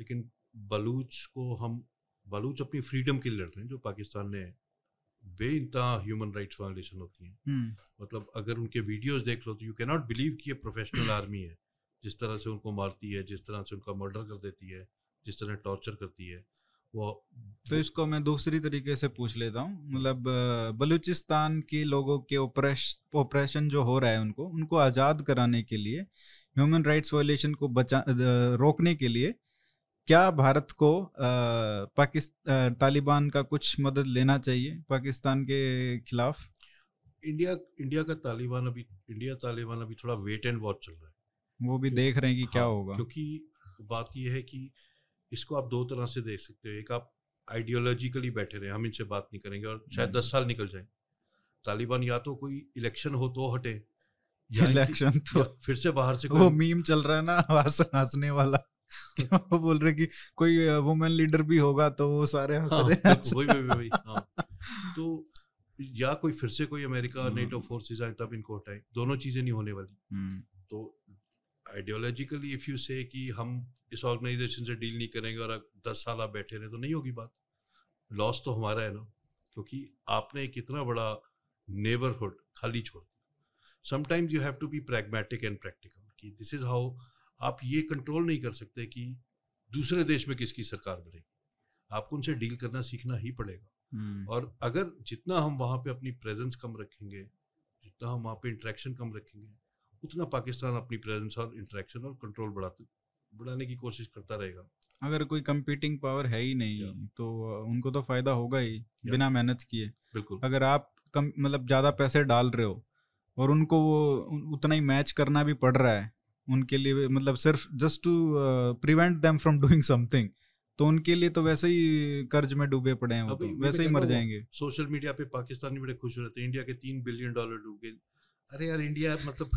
लेकिन बलूच को हम बलूच अपनी फ्रीडम के लिए लड़ रहे हैं जो पाकिस्तान ने बे इंतहा ह्यूमन राइट्स वायलेशन होती हैं। हम्म। मतलब अगर उनके वीडियोस देख लो तो यू कैनॉट बिलीव कि ये प्रोफेशनल आर्मी है जिस तरह से उनको मारती है जिस तरह से उनका मर्डर कर देती है जिस तरह टॉर्चर करती है। वो तो इसको मैं दूसरी तरीके से पूछ लेता हूँ। मतलब बलूचिस्तान के लोगों के ऑपरेशन जो हो रहा है उनको उनको आज़ाद कराने के लिए ह्यूमन राइट्स वायलेशन को बचा रोकने के लिए क्या भारत को पाकिस्तान तालिबान का कुछ मदद लेना चाहिए पाकिस्तान के खिलाफ? इंडिया इंडिया का तालिबान अभी इंडिया तालिबान अभी थोड़ा वेट एंड वॉच चल रहा है। वो भी देख रहे हैं कि हाँ, क्या होगा। क्योंकि बात यह है कि इसको आप दो तरह से देख सकते हो। एक आप आइडियोलॉजिकली बैठे रहे हम इनसे बात नहीं करेंगे और शायद दस साल निकल जाए। तालिबान या तो कोई इलेक्शन हो तो हटे इलेक्शन तो फिर से बाहर से वो मीम चल रहा है ना हंसने वाला। वो बोल रहे कि कोई वुमेन लीडर भी होगा तो वो सारे हंस हाँ, रहे हैं वही वही वही हाँ। तो या कोई फिर से कोई अमेरिका हम्म। नेटो फोर्सेस आए तब इनको हटाए। दोनों चीज़ें नहीं होने वाली। हम्म, तो आइडियोलॉजिकली इफ़ यू से कि हम इस ऑर्गेनाइजेशन से डील नहीं करेंगे और दस साल आप बैठे रहे तो नहीं होगी बात। लॉस तो हमारा है ना क्योंकि आपने एक इतना बड़ा नेबरहुड खाली छोड़ दिया। Sometimes you have to be pragmatic and practical कि दिस इज़ हाउ आप ये कंट्रोल नहीं कर सकते कि दूसरे देश में किसकी सरकार बनेगी। आपको उनसे डील करना सीखना ही पड़ेगा। हम्म, और अगर जितना हम वहाँ पे अपनी प्रेजेंस कम रखेंगे जितना हम वहाँ पे इंटरेक्शन कम रखेंगे उतना पाकिस्तान अपनी प्रेजेंस और इंटरेक्शन और कंट्रोल बढ़ाते बढ़ाने की कोशिश करता रहेगा। अगर कोई कंपीटिंग पावर है ही नहीं तो उनको तो फ़ायदा होगा ही बिना मेहनत किए। बिल्कुल। अगर आप कम मतलब ज़्यादा पैसे डाल रहे हो और उनको वो उतना ही मैच करना भी पड़ रहा है उनके लिए मतलब सिर्फ़ just to prevent them from doing something तो उनके लिए तो वैसे ही कर्ज में डूबे पड़े हैं वो तो वैसे ही मर जाएँगे। सोशल मीडिया पे पाकिस्तानी बड़े खुश रहते हैं इंडिया के तीन बिलियन डॉलर डूब गए। अरे यार इंडिया मतलब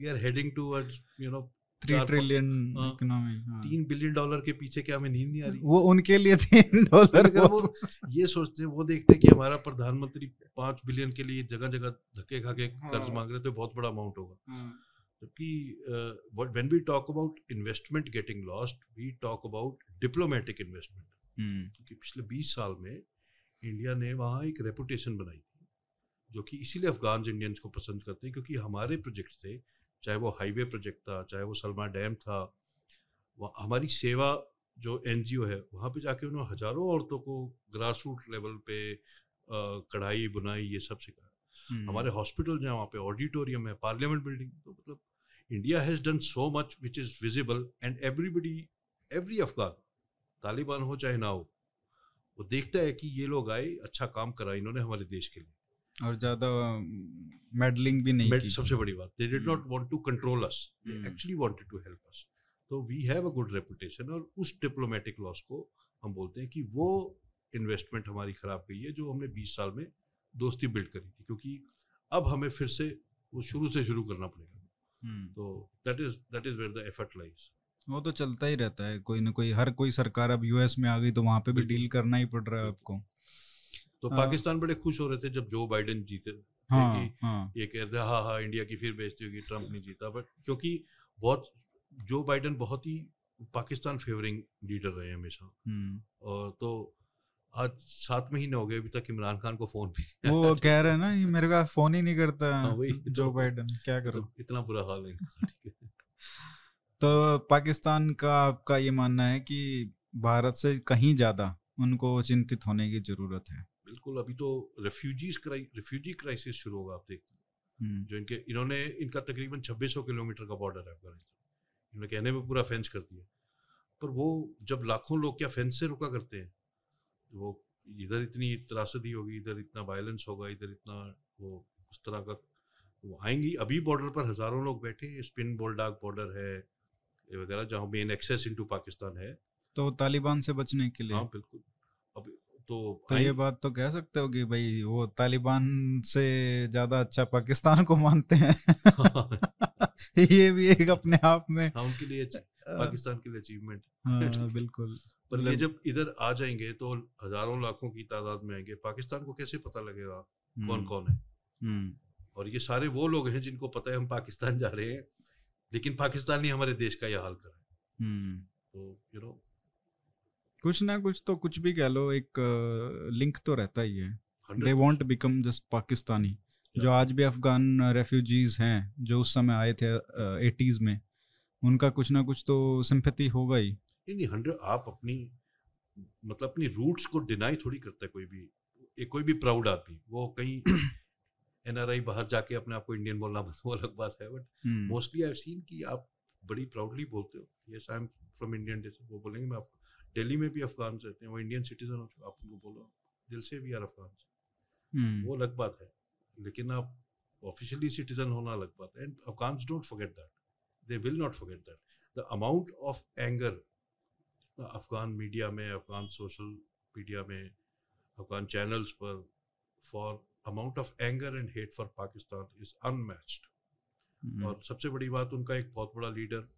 we are heading towards you know three trillion. Economy तीन बिलियन डॉलर के पीछे क्या हमें नींद नहीं आ रही? वो उनके लिए तीन डॉलर अगर वो ये सोचते हैं वो देखते हैं कि हमारा प्रधानमंत्री पाँच बिलियन के लिए जगह जगह धक्के खा के कर्ज हाँ। मांग रहे थे बहुत बड़ा अमाउंट होगा। हाँ, जबकि when we talk about investment getting lost we talk about diplomatic investment क्योंकि पिछले 20 साल में इंडिया ने वहाँ एक रेपुटेशन बनाई थी जो कि इसीलिए अफगान इंडियंस को पसंद करते हैं क्योंकि हमारे प्रोजेक्ट थे चाहे वो हाईवे प्रोजेक्ट था चाहे वो सलमा डैम था वहाँ- हमारी सेवा जो एनजीओ है वहाँ पे जाके उन्होंने हज़ारों औरतों को ग्रास रूट लेवल पे कढ़ाई बुनाई ये सब सिखाया। हम्म, हमारे हॉस्पिटल जहाँ वहाँ पे ऑडिटोरियम है पार्लियामेंट बिल्डिंग तो मतलब India has done so much which is visible and everybody every Afghan Taliban हो चाहे ना हो वो देखता है कि ये लोग आए अच्छा काम करा इन्होंने हमारे देश के लिए। और ज़्यादा मेडलिंग भी नहीं की सबसे बड़ी बात they did. Not want to control us they. Actually wanted to help us तो we have a good reputation और उस डिप्लोमेटिक लॉस को हम बोलते हैं कि वो इन्वेस्टमेंट हमारी खराब गई है जो हमने 20 साल में दोस्ती बिल्ड करी थी क्योंकि अब हमें फिर से वो शुरू से शुरू करना पड़ेगा। हम्म, तो that is that is where the effort lies वो तो चलता ही रहता है कोई ना कोई हर कोई सरकार अब यूएस में आ गई तो वहाँ पे भी डील करना ही पड़ रहा है आपको। तो हाँ। पाकिस्तान बड़े खुश हो रहे थे जब जो बाइडेन जीते हाँ कि हाँ। ये कहते हैं हाँ हाँ इंडिया की फिर बेइज्जती होगी ट्रंप नहीं जीता। बट क्योंकि बहुत जो बाइडेन बहुत ही पाकिस्तान फेवरिंग लीडर रहे हैं हमेशा। हम्म, और तो आज सात महीने हो गए अभी तक इमरान खान को फ़ोन भी वो कह रहे हैं ना ये मेरे का फ़ोन ही नहीं करता हाँ, वही जो तो। बाइडन क्या करो? तो इतना बुरा हाल ठीक है। तो पाकिस्तान का आपका ये मानना है कि भारत से कहीं ज़्यादा उनको चिंतित होने की ज़रूरत है। बिल्कुल अभी तो रेफ्यूजीज रिफ्यूजी क्राइसिस शुरू होगा आप देखते हैं हम्म, जो इनके इन्होंने इनका तकरीबन 2600 किलोमीटर का बॉर्डर है अफ़गानिस्तान। इन्होंने कहने में पूरा फेंस कर दिया। पर वो जब लाखों लोग क्या फेंस से रुका करते हैं तो वो इधर इतनी त्रासदी होगी इधर इतना वायलेंस होगा इधर इतना वो उस तरह का वो आएँगी। अभी बॉर्डर पर हज़ारों लोग बैठे स्पिन बोल्डाक बॉर्डर है वगैरह जहाँ मेन एक्सेस इनटू पाकिस्तान है। तो तालिबान से बचने के लिए। हाँ बिल्कुल। तो तो ये बात तो कह सकते हो कि भाई वो तालिबान से ज़्यादा अच्छा पाकिस्तान को मानते हैं। ये भी एक अपने आप में हाँ उनके लिए पाकिस्तान के लिए अचीवमेंट हाँ, बिल्कुल पर ये मतलब- जब इधर आ जाएँगे तो हज़ारों लाखों की तादाद में आएँगे पाकिस्तान को कैसे पता लगेगा कौन हम्म, कौन है? हम्म, और ये सारे वो लोग हैं जिनको पता है हम पाकिस्तान जा रहे हैं लेकिन पाकिस्तान ने हमारे देश का यह हाल करा है। हम्म। तो यू नो कुछ ना कुछ तो कुछ भी कह लो एक लिंक तो रहता ही है। They want become just Pakistani जो आज भी अफगान रेफ्यूजीज हैं जो उस समय आए थे एटीज में उनका कुछ ना कुछ तो सिंपैथी होगा ही। नहीं नहीं हंड्रेड आप अपनी मतलब अपनी रूट्स को डिनाई थोड़ी करता है कोई भी एक कोई भी प्राउड आदमी वो कहीं एनआरआई बाहर जाके अपने आप को इंडियन बोलना वो अलग बात है बट मोस्टली आई सीन कि आप बड़ी प्राउडली बोलते हो। Yes I am from Indian वो बोलेंगे मैं आपको दिल्ली में भी अफगान रहते हैं वो इंडियन सिटीजन हो चुके आप उनको बोलो दिल से भी आर अफगान वो अलग बात है लेकिन आप ऑफिशियली सिटीजन होना अलग बात है। And Afghan don't forget that they will not forget that the amount of anger Afghan media में अफगान सोशल मीडिया में अफगान चैनल्स पर for amount of anger and hate for Pakistan is unmatched और सबसे बड़ी बात उनका एक बहुत बड़ा लीडर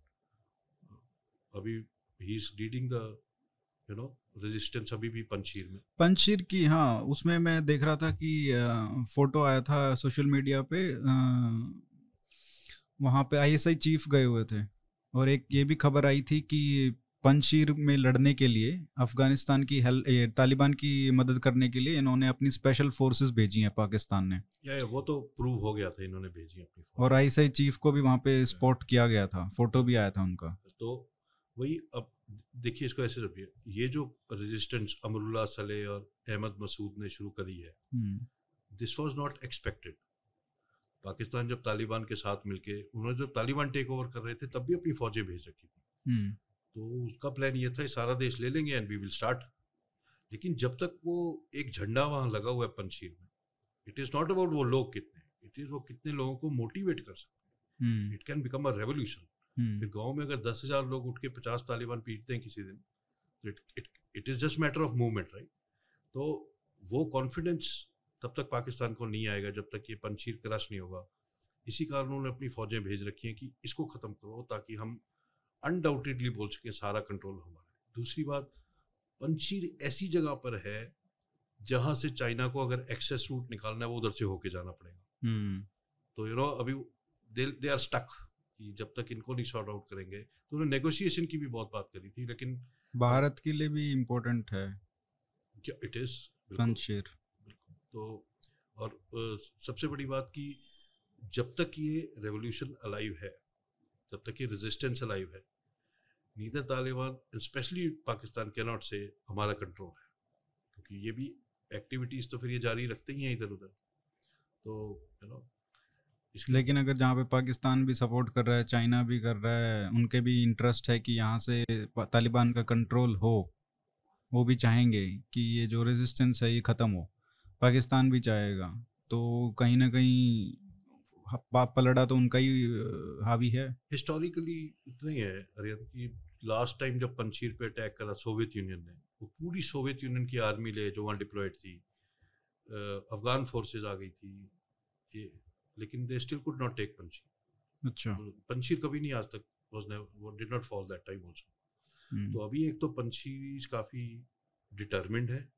अभी ही is leading the you know resistance अभी भी पंचीर में। पंचशीर की हाँ उसमें मैं देख रहा था कि फ़ोटो आया था सोशल मीडिया पे वहाँ पे आईएसआई चीफ गए हुए थे और एक ये भी खबर आई थी कि पंचशीर में लड़ने के लिए अफ़गानिस्तान की हेल तालिबान की मदद करने के लिए इन्होंने अपनी स्पेशल फोर्सेस भेजी हैं पाकिस्तान ने। या, या वो तो प्रूव हो गया था इन्होंने भेजी अपनी। और आईएसआई चीफ को भी वहाँ पे स्पॉट किया गया था फ़ोटो भी आया था उनका। तो वही अब देखिए इसको ऐसे समझिए। ये जो रेजिस्टेंस अमरुल्ला सले और अहमद मसूद ने शुरू करी है this was not expected Pakistan जब तालिबान के साथ मिलके उन्होंने जब तालिबान टेक ओवर कर रहे थे तब भी अपनी फौजें भेज रखी थी। हम्म, तो उसका प्लान ये था सारा देश ले लेंगे एंड वी विल स्टार्ट लेकिन जब तक वो एक झंडा वहाँ लगा हुआ है पंचशील में इट इज़ नॉट अबाउट वो लोग कितने इट इज़ वो कितने लोगों को मोटिवेट कर सकते हैं। It can become a revolution फिर गाँव में अगर दस हज़ार लोग उठ के पचास तालिबान पीटते हैं किसी दिन it is just matter of movement right तो वो कॉन्फिडेंस तब तक पाकिस्तान को नहीं आएगा जब तक ये पंचीर क्रश नहीं होगा। इसी कारण उन्होंने अपनी फौजें भेज रखी हैं कि इसको ख़त्म करो ताकि हम अनडाउटेडली बोल सकें सारा कंट्रोल हमारा है। दूसरी बात पंचीर ऐसी जगह पर है जहाँ से चाइना को अगर एक्सेस रूट निकालना है वो उधर से होके जाना पड़ेगा। हम्म, तो यू नो अभी दे दे आर स्टक कि जब तक इनको नहीं सॉर्ट आउट करेंगे। तो उन्होंने नेगोशिएशन की भी बहुत बात करी थी लेकिन भारत के लिए भी इम्पोर्टेंट है। क्या इट इज़ पंचशीर तो और सबसे बड़ी बात कि जब तक ये रेवोल्यूशन अलाइव है जब तक ये रेजिस्टेंस अलाइव है नीदर तालिबान स्पेशली पाकिस्तान के नॉट से हमारा कंट्रोल है। क्योंकि ये भी एक्टिविटीज़ तो फिर ये जारी रखते ही हैं इधर उधर तो यू नो लेकिन अगर जहाँ पे पाकिस्तान भी सपोर्ट कर रहा है चाइना भी कर रहा है उनके भी इंटरेस्ट है कि यहाँ से तालिबान का कंट्रोल हो वो भी चाहेंगे कि ये जो रेजिस्टेंस है ये ख़त्म हो। पाकिस्तान भी चाहेगा। तो कहीं ना कहीं ह- पा- पलड़ा तो उनका ही हावी है। हिस्टोरिकली इतना ही है अरियन कि लास्ट टाइम जब पंचीर पे अटैक करा सोवियत यूनियन ने वो पूरी सोवियत यूनियन की आर्मी ले जो वहाँ डिप्लॉयड थी अफगान फोर्सेस आ गई थी ये लेकिन they still could not take Panjshir अच्छा। पंचीर कभी नहीं आज तक was never- वो did not fall that time also तो अभी एक तो पंचीर काफ़ी डिटर्मिंड है।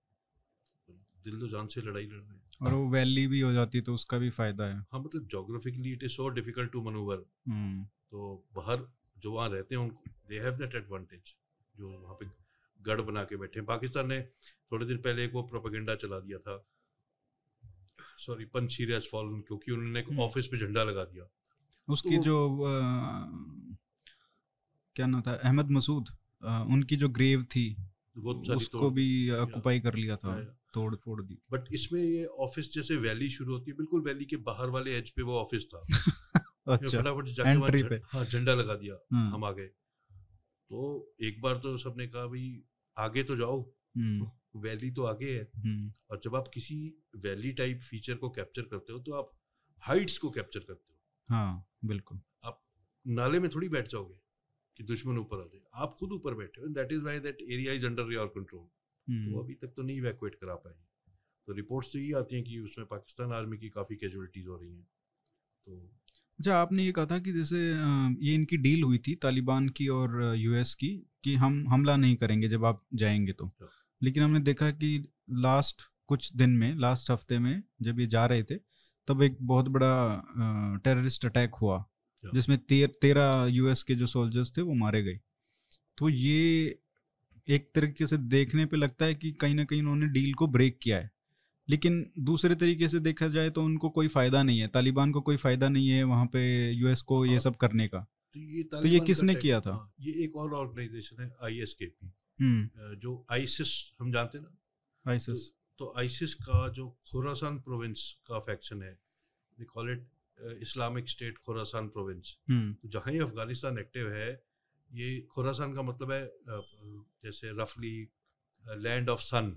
दिल तो जान से लड़ाई लड़ रहे हैं। और वो वैली भी हो जाती तो उसका भी फ़ायदा है। हाँ मतलब geographically it is so difficult to manoeuvre तो बाहर जो वहाँ रहते हैं उनको दे हैव दैट एडवांटेज जो वहाँ पे गढ़ बना के बैठे हैं। पाकिस्तान ने थोड़े दिन पहले एक वो प्रोपेगेंडा चला दिया था। सॉरी पंचीर हैज़ फॉलन क्योंकि उन्होंने हम्म। ऑफ़िस पे झंडा लगा दिया। उसकी तो- जो अ, क्या नाम था? अहमद मसूद अ, उनकी जो ग्रेव थी वो उसको भी ऑक्युपाई कर लिया था तोड़ फोड़ दी। बट इसमें ये ऑफ़िस जैसे वैली शुरू होती है बिल्कुल वैली के बाहर वाले एज पे वो ऑफ़िस था। अच्छा फटाफट जाके झ- पे। हाँ झंडा लगा दिया हाँ, हम आ गए तो एक बार तो सबने कहा भाई आगे तो जाओ। हम्म, वैली तो आगे है। हम्म, और जब आप किसी वैली टाइप फीचर को कैप्चर करते हो तो आप हाइट्स को कैप्चर करते हो। हाँ बिल्कुल। आप नाले में थोड़ी बैठ जाओगे कि दुश्मन ऊपर आ जाए। आप खुद ऊपर बैठे हो। That is why that area is under your control तो हम्म, अभी तक तो नहीं इवैक्यूएट करा पाए तो रिपोर्ट्स तो ये आती हैं कि उसमें पाकिस्तान आर्मी की काफ़ी कैजुअलिटीज हो रही हैं। तो अच्छा आपने ये कहा था कि जैसे ये इनकी डील हुई थी तालिबान की और यूएस की कि हम हमला नहीं करेंगे जब आप जाएँगे तो। हाँ। लेकिन हमने देखा कि लास्ट कुछ दिन में लास्ट हफ़्ते में जब ये जा रहे थे तब एक बहुत बड़ा टेररिस्ट अटैक हुआ। जिसमें तेर, तेरह यूएस के जो सोल्जर्स थे वो मारे गए तो ये एक तरीके से देखने पे लगता है कि कहीं ना कहीं उन्होंने डील को ब्रेक किया है लेकिन दूसरे तरीके से देखा जाए तो उनको कोई फ़ायदा नहीं है तालिबान को कोई फ़ायदा नहीं है वहाँ पे यूएस को ये हाँ। सब करने का तो ये तो ये किसने किया था? हाँ, ये एक और ऑर्गेनाइजेशन है आईएसकेपी हम्म जो आईसिस हम जानते हैं ना? आइसिस। तो आईसिस का जो खुरासान प्रोविंस का फैक्शन है they call it Islamic State Khorasan province. हम्म। तो जहाँ ये अफ़गानिस्तान एक्टिव है ये खुरासान का मतलब है जैसे रफली लैंड ऑफ़ सन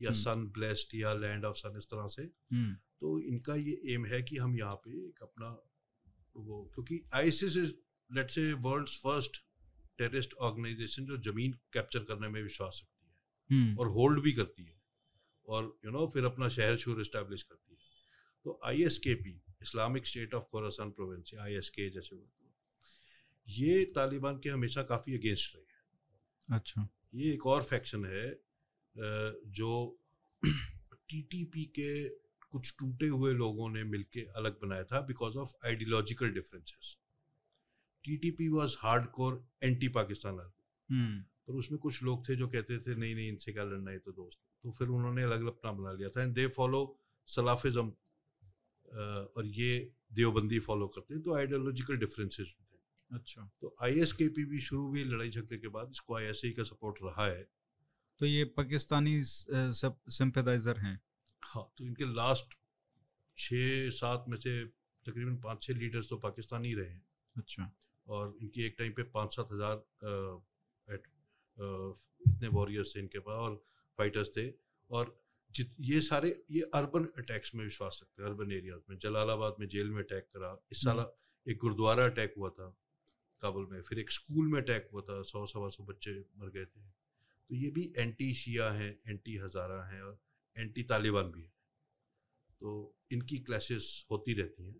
या हम्म। सन ब्लेस्ड या लैंड ऑफ़ सन इस तरह से। हम्म। तो इनका ये एम है कि हम यहाँ पे एक अपना वो क्योंकि ISIS is let's say world's first terrorist organisation जो ज़मीन कैप्चर करने में विश्वास रखती है हम्म। और होल्ड भी करती है और यू you नो know, फिर अपना शहर शूर इस्टेब्लिश करती है। तो I S K P Islamic State of Khorasan province I S K जैसे बोलते हैं। ये तालिबान के हमेशा काफ़ी अगेंस्ट रहे हैं। अच्छा। ये एक और फैक्शन है जो टीटीपी के कुछ टूटे हुए लोगों ने मिलके अलग बनाया था because of ideological differences TTP was hardcore anti Pakistan army पर उसमें कुछ लोग थे जो कहते थे नहीं नहीं इनसे क्या लड़ना है तो दोस्त तो फिर उन्होंने अलग अलग अपना बना लिया था। एंड दे फॉलो सलाफिज्म और ये देवबंदी फॉलो करते हैं। तो आइडियोलॉजिकल डिफरेंसेस थे। अच्छा। तो आईएसकेपी भी शुरू हुई लड़ाई झगड़े के बाद। इसको आईएसआई का सपोर्ट रहा है। तो ये पाकिस्तानी सिंपैथाइजर हैं। हाँ तो इनके लास्ट छः सात में से तकरीबन पाँच छः लीडर्स तो पाकिस्तानी रहे हैं। अच्छा। और इनकी एक टाइम पे पाँच सात हज़ार इतने वॉरियर्स थे इनके पास और फाइटर्स थे और जित ये सारे ये अर्बन अटैक्स में विश्वास रखते हैं अर्बन एरियाज़ में। जलालाबाद में जेल में अटैक करा। इस साल एक गुरुद्वारा अटैक हुआ था काबुल में। फिर एक स्कूल में अटैक हुआ था सौ सवा सौ बच्चे मर गए थे। तो ये भी एंटी शिया हैं एंटी हज़ारा हैं और एंटी तालिबान भी है। तो इनकी क्लैशेस होती रहती हैं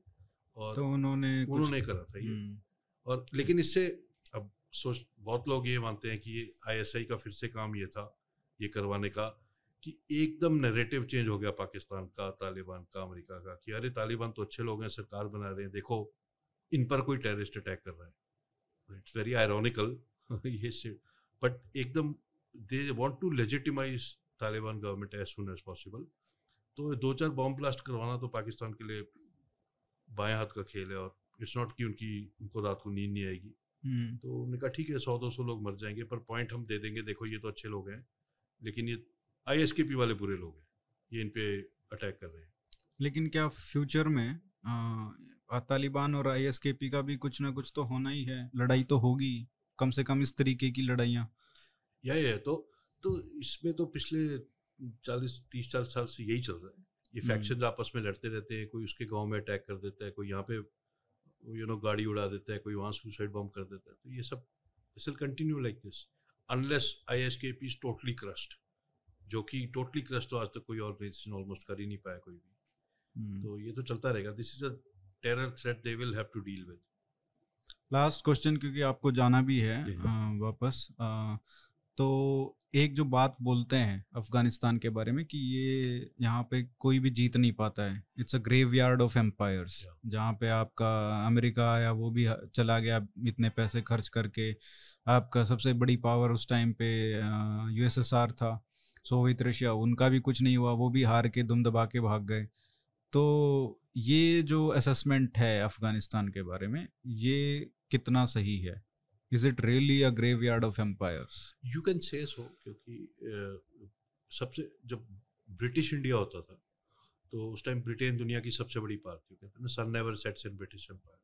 और तो उन्होंने उन्होंने करा था ये। हम्म, और लेकिन इससे अब सोच, बहुत लोग ये मानते हैं कि ये आईएसआई का फिर से काम ये था, ये करवाने का, कि एकदम नैरेटिव चेंज हो गया पाकिस्तान का, तालिबान का, अमेरिका का, कि अरे तालिबान तो अच्छे लोग हैं, सरकार बना रहे हैं, देखो, इन पर कोई टेररिस्ट अटैक कर रहा है। इट्स वेरी आयरॉनिकल ये बट एकदम they want to legitimize Taliban government as soon as possible तो दो चार बॉम्ब ब्लास्ट करवाना तो पाकिस्तान के लिए बाएँ हाथ का खेल है और इट्स नॉट कि उनकी उनको रात को नींद नहीं आएगी। हम्म, तो उन्होंने कहा ठीक है सौ दो सौ लोग मर जाएँगे पर पॉइंट हम दे देंगे। देखो ये तो अच्छे लोग हैं लेकिन ये आई वाले बुरे लोग हैं। ये इन पे अटैक कर रहे हैं। लेकिन क्या फ्यूचर में तालिबान और आईएसकेपी का भी कुछ ना कुछ तो होना ही है। लड़ाई तो होगी कम से कम इस तरीके की लड़ाइयाँ। या है तो तो इसमें तो पिछले चालीस तीस चालीस साल से यही चल रहा है। ये हम्म। फैक्शन आपस में लड़ते रहते हैं कोई उसके गाँव में अटैक कर देता है कोई यहाँ पे यू नो गाड़ी उड़ा देता है कोई वहाँ सुसाइड बॉम्ब कर देता है तो ये सब this will continue like this unless I S K P is totally crushed जो कि टोटली क्रस्ट तो आज तक कोई ऑर्गेनाइजेशन ऑलमोस्ट कर ही नहीं पाया कोई भी। हम्म। तो ये तो चलता रहेगा। This is a terror threat they will have to deal with last question क्योंकि आपको जाना भी है आ, वापस आ, तो एक जो बात बोलते हैं अफ़गानिस्तान के बारे में कि ये यहाँ पे कोई भी जीत नहीं पाता है। It's a graveyard of empires जहाँ पे आपका अमेरिका आया वो भी चला गया इतने पैसे खर्च करके। आपका सबसे बड़ी पावर उस टाइम पे यूएसएसआर था सोवियत रशिया उनका भी कुछ नहीं हुआ वो भी हार के दुम दबा के भाग गए। तो ये जो असेसमेंट है अफ़गानिस्तान के बारे में ये कितना सही है? Is it really a graveyard of empires you can say so क्योंकि सबसे जब ब्रिटिश इंडिया होता था तो उस टाइम ब्रिटेन दुनिया की सबसे बड़ी पावर थी कहते हैं ना sun never sets in British empire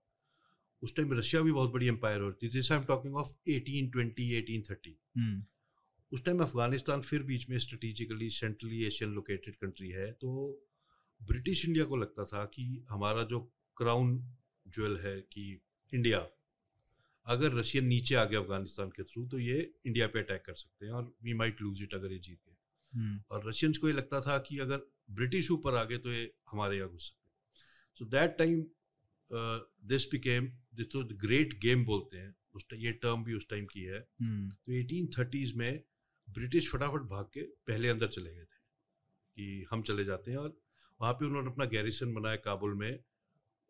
उस टाइम रशिया भी बहुत बड़ी एम्पायर होती थी this I am talking of 1820 1830 हम्म उस टाइम अफ़गानिस्तान फिर बीच में strategically centrally Asian located country है तो ब्रिटिश इंडिया को लगता था कि हमारा जो क्राउन ज्वेल है कि इंडिया अगर रशियन नीचे आ गया अफ़गानिस्तान के थ्रू तो ये इंडिया पे अटैक कर सकते हैं और वी माइट लूज इट अगर ये जीत गए। हम्म। और रशियंस को ये लगता था कि अगर ब्रिटिश ऊपर आ गए तो ये हमारे यहाँ घुस सकते so that time this became this तो ग्रेट गेम बोलते हैं। उस ये टर्म भी उस टाइम की है। हम्म। तो एटीन थर्टीज़ में ब्रिटिश फटाफट भाग के पहले अंदर चले गए थे कि हम चले जाते हैं और वहाँ पे उन्होंने अपना गैरिसन बनाया काबुल में।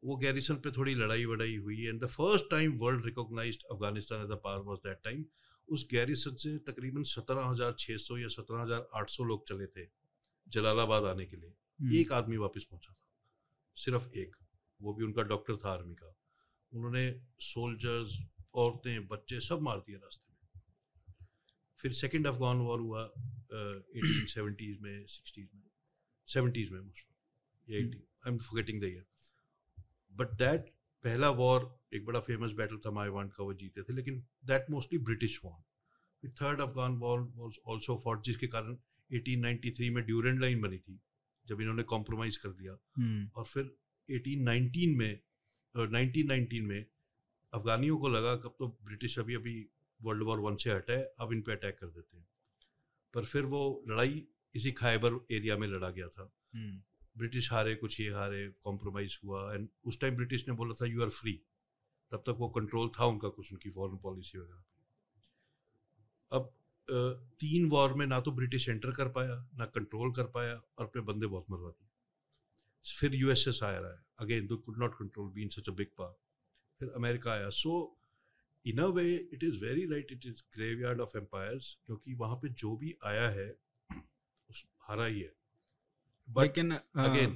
वो गैरिसन पे थोड़ी लड़ाई वड़ाई हुई and the first time world recognized Afghanistan as a power was that time उस गैरिसन से तकरीबन सत्रह हज़ार छः सौ या सत्रह हज़ार आठ सौ लोग चले थे जलालाबाद आने के लिए। हम्म, एक आदमी वापस पहुँचा था सिर्फ़ एक वो भी उनका डॉक्टर था आर्मी का। उन्होंने सोल्जर्स औरतें बच्चे सब मार दिए रास्ते में। फिर सेकेंड अफगान वॉर हुआ एटीन सेवेंटीज में सिक्सटीज में सेवेंटीज में eighteen I am forgetting the year but that पहला वॉर एक बड़ा फ़ेमस बैटल था माईवांड का वो जीते थे लेकिन that mostly British won third Afghan war was also for जिसके कारण 1893 में ड्यूरेंट लाइन बनी थी जब इन्होंने कॉम्प्रोमाइज कर दिया। हम्म, और फिर 1819 में और 1919 में अफगानियों को लगा कब तो ब्रिटिश अभी अभी वर्ल्ड वॉर वन से हटा है अब इन पे अटैक कर देते हैं। पर फिर वो लड़ाई इसी खाइबर एरिया में लड़ा गया था। हम्म, ब्रिटिश हारे, कुछ ये हारे कॉम्प्रोमाइज हुआ एंड उस टाइम ब्रिटिश ने बोला था यू आर फ्री तब तक वो कंट्रोल था उनका कुछ, उनकी फॉरेन पॉलिसी वगैरह अब तीन वॉर में ना तो ब्रिटिश एंटर कर पाया, ना कंट्रोल कर पाया और अपने बंदे बहुत मरवा दिए। फिर यूएसएस आया रहा है अगेन दो could not control been such a big power फिर अमेरिका आया। So in a way it is very right it is graveyard of empires क्योंकि वहाँ पे जो भी आया है, उस, हारा ही है। बट लेकिन again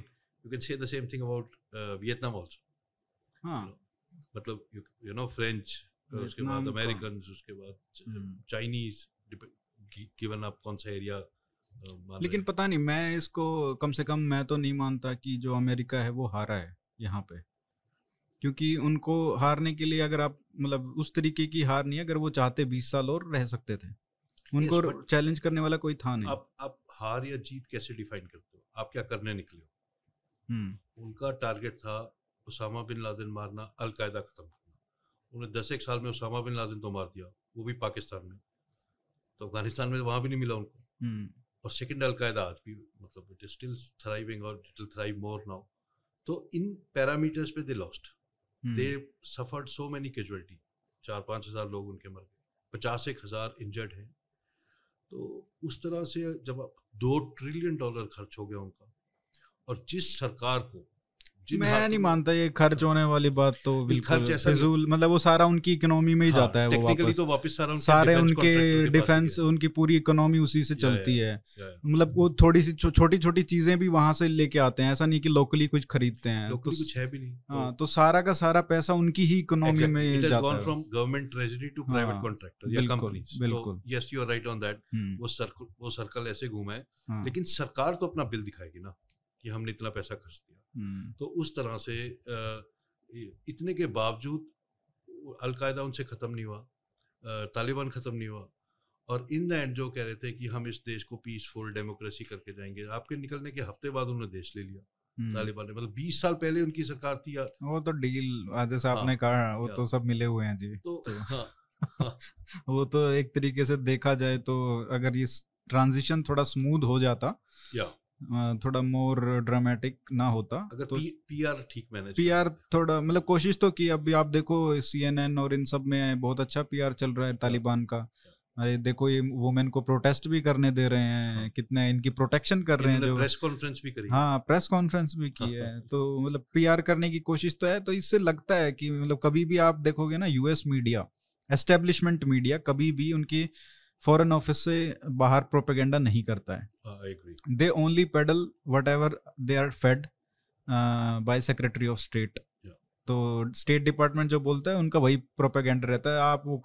you can say the same thing about Vietnam also हाँ। मतलब यू नो फ्रेंच उसके वियतनाम बाद अमेरिकन उसके बाद हम्म। चाइनीज़ गिवन आप कौन सा एरिया लेकिन पता नहीं मैं इसको कम से कम मैं तो नहीं मानता कि जो अमेरिका है वो हारा है यहाँ पे। क्योंकि उनको हारने के लिए अगर आप मतलब उस तरीके की हार नहीं अगर वो चाहते बीस साल और रह सकते थे। उनको but- चैलेंज करने वाला कोई था नहीं। आप आप हार या जीत कैसे डिफाइन करते आप क्या करने निकले हो? हम्म। उनका टारगेट था उसामा बिन लादेन मारना अलकायदा खत्म करना। उन्हें दस एक साल में उसामा बिन लादेन तो मार दिया वो भी पाकिस्तान में। तो अफ़गानिस्तान में वहाँ भी नहीं मिला उनको। हम्म। और सेकंड अलकायदा आज भी मतलब इट इज़ स्टिल थ्राइविंग और it will thrive more now तो इन पैरामीटर्स पे they lost they suffered so many casualty चार पाँच हज़ार लोग उनके मर गए। पचास एक हज़ार इंजर्ड हैं। तो उस तरह से जब दो ट्रिलियन डॉलर खर्च हो गया उनका, और जिस सरकार को मैं नहीं मानता ये खर्च होने वाली बात तो बिल्कुल खर्च फिजूल मतलब वो सारा उनकी इकोनॉमी में ही हाँ, जाता है वो वापस। तो वापस सारा उनके सारे उनके डिफेंस उनकी पूरी इकोनॉमी उसी से चलती है। मतलब वो थोड़ी सी छोटी छोटी चीज़ें भी वहाँ से लेके आते हैं ऐसा नहीं कि लोकली कुछ खरीदते हैं तो, कुछ है भी नहीं हाँ तो सारा का सारा पैसा उनकी ही इकोनॉमी में जाता है। From government treasury to private contractor या बिल्कुल, कंपनीज़ बिल्कुल। Yes you are right on that हम्म, वो सर्कल वो सर्कल ऐसे घूमा है। हाँ, लेकिन सरकार तो अपना बिल दिखाएगी ना कि हमने इतना पैसा खर्च हम्म, तो उस तरह से इतने के बावजूद अलकायदा उनसे ख़त्म नहीं हुआ तालिबान ख़त्म नहीं हुआ और इन द एंड जो कह रहे थे कि हम इस देश को पीसफुल डेमोक्रेसी करके जाएँगे आपके निकलने के हफ़्ते बाद उन्होंने देश ले लिया हम्म। तालिबान ने। मतलब बीस साल पहले उनकी सरकार थी वो तो डील आज जैसे हाँ, आपने कहा वो तो सब मिले हुए हैं जी तो तो- हाँ वो तो एक तरीके से देखा जाए तो अगर ये ट्रांजिशन थोड़ा स्मूथ हो जाता या। थोड़ा मोर ड्रामेटिक ना होता अगर तो पीआर ठीक मैनेज पीआर थोड़ा मतलब कोशिश तो की अभी आप देखो सीएनएन और इन सब में बहुत अच्छा पीआर चल रहा है तालिबान का। अरे देखो ये वुमेन को प्रोटेस्ट भी करने दे रहे हैं हाँ। कितने इनकी प्रोटेक्शन कर रहे हैं जो प्रेस कॉन्फ्रेंस भी करी हाँ। प्रेस कॉन्फ्रेंस भी की है। तो मतलब पीआर करने की कोशिश तो है तो इससे लगता है कि मतलब कभी भी आप देखोगे ना यूएस मीडिया एस्टेब्लिशमेंट मीडिया कभी भी उनकी फॉरेन ऑफ़िस से बाहर प्रोपेगेंडा नहीं करता है। I agree they only peddle whatever they are fed by secretary of state Yeah. तो स्टेट डिपार्टमेंट जो बोलता है उनका वही प्रोपेगेंडा रहता है। आप वो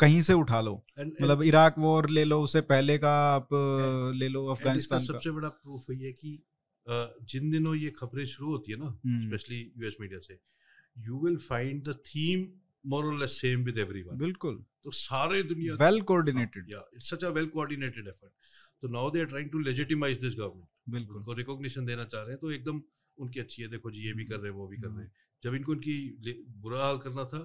कहीं से उठा लो। मतलब इराक वॉर ले लो उससे पहले का आप अ, ले लो अफ़गानिस्तान का। सबसे बड़ा प्रूफ है कि जिन दिनों ये खबरें शुरू होती है ना स्पेशली यूएस मीडिया से you will find the theme more और लेस सेम विद एवरीवन बिल्कुल। तो सारे दुनिया वेल कोऑर्डिनेटेड या it's such a well coordinated effort तो now they are trying to legitimize this government बिल्कुल। उनको रिकॉग्निशन देना चाह रहे हैं तो एकदम उनकी अच्छी है देखो जी ये भी कर रहे हैं वो भी कर रहे हम्म। हैं। जब इनको उनकी बुरा हाल करना था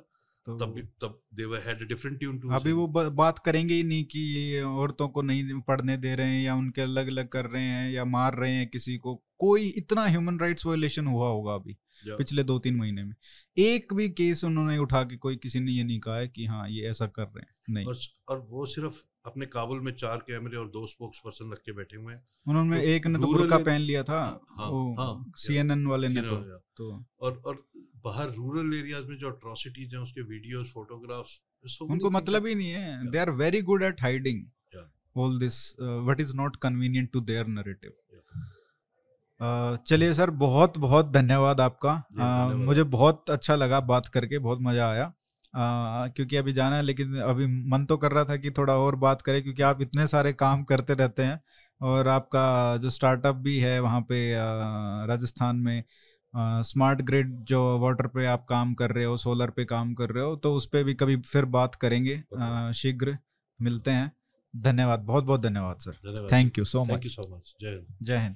तो तब तब they were had a different tune too अभी वो बात करेंगे ही नहीं कि ये औरतों को नहीं पढ़ने दे रहे हैं या उनके अलग अलग कर रहे हैं या मार रहे हैं किसी को कोई इतना ह्यूमन राइट्स वायलेशन हुआ होगा अभी पिछले दो तीन महीने में। एक भी केस उन्होंने उठा के कोई किसी ने ये नहीं कहा है कि हाँ ये ऐसा कर रहे हैं नहीं। और और वो सिर्फ़ अपने काबुल में चार कैमरे और दो स्पोक्स पर्सन रख के बैठे हुए हैं। उन्होंने तो एक ने तो बुर्का पहन लिया था हाँ, वो हाँ, सीएनएन वाले ने तो तो। और और बाहर रूरल एरियाज़ में जो अट्रॉसिटीज हैं उसके वीडियोस फोटोग्राफ्स उनको मतलब ही। नहीं है। They are very good at hiding all this what is not convenient to their narrative चलिए सर बहुत बहुत धन्यवाद आपका। Uh। मुझे बहुत अच्छा लगा बात करके बहुत मज़ा आया। Uh, क्योंकि अभी जाना है लेकिन अभी मन तो कर रहा था कि थोड़ा और बात करें क्योंकि आप इतने सारे काम करते रहते हैं और आपका जो स्टार्टअप भी है वहाँ पे राजस्थान में स्मार्ट ग्रिड जो वाटर पे आप काम कर रहे हो सोलर पे काम कर रहे हो तो उस पर भी कभी फिर बात करेंगे शीघ्र मिलते हैं। धन्यवाद बहुत बहुत धन्यवाद। Sir thank you so much thank you so much जय हिंद। जय हिंद।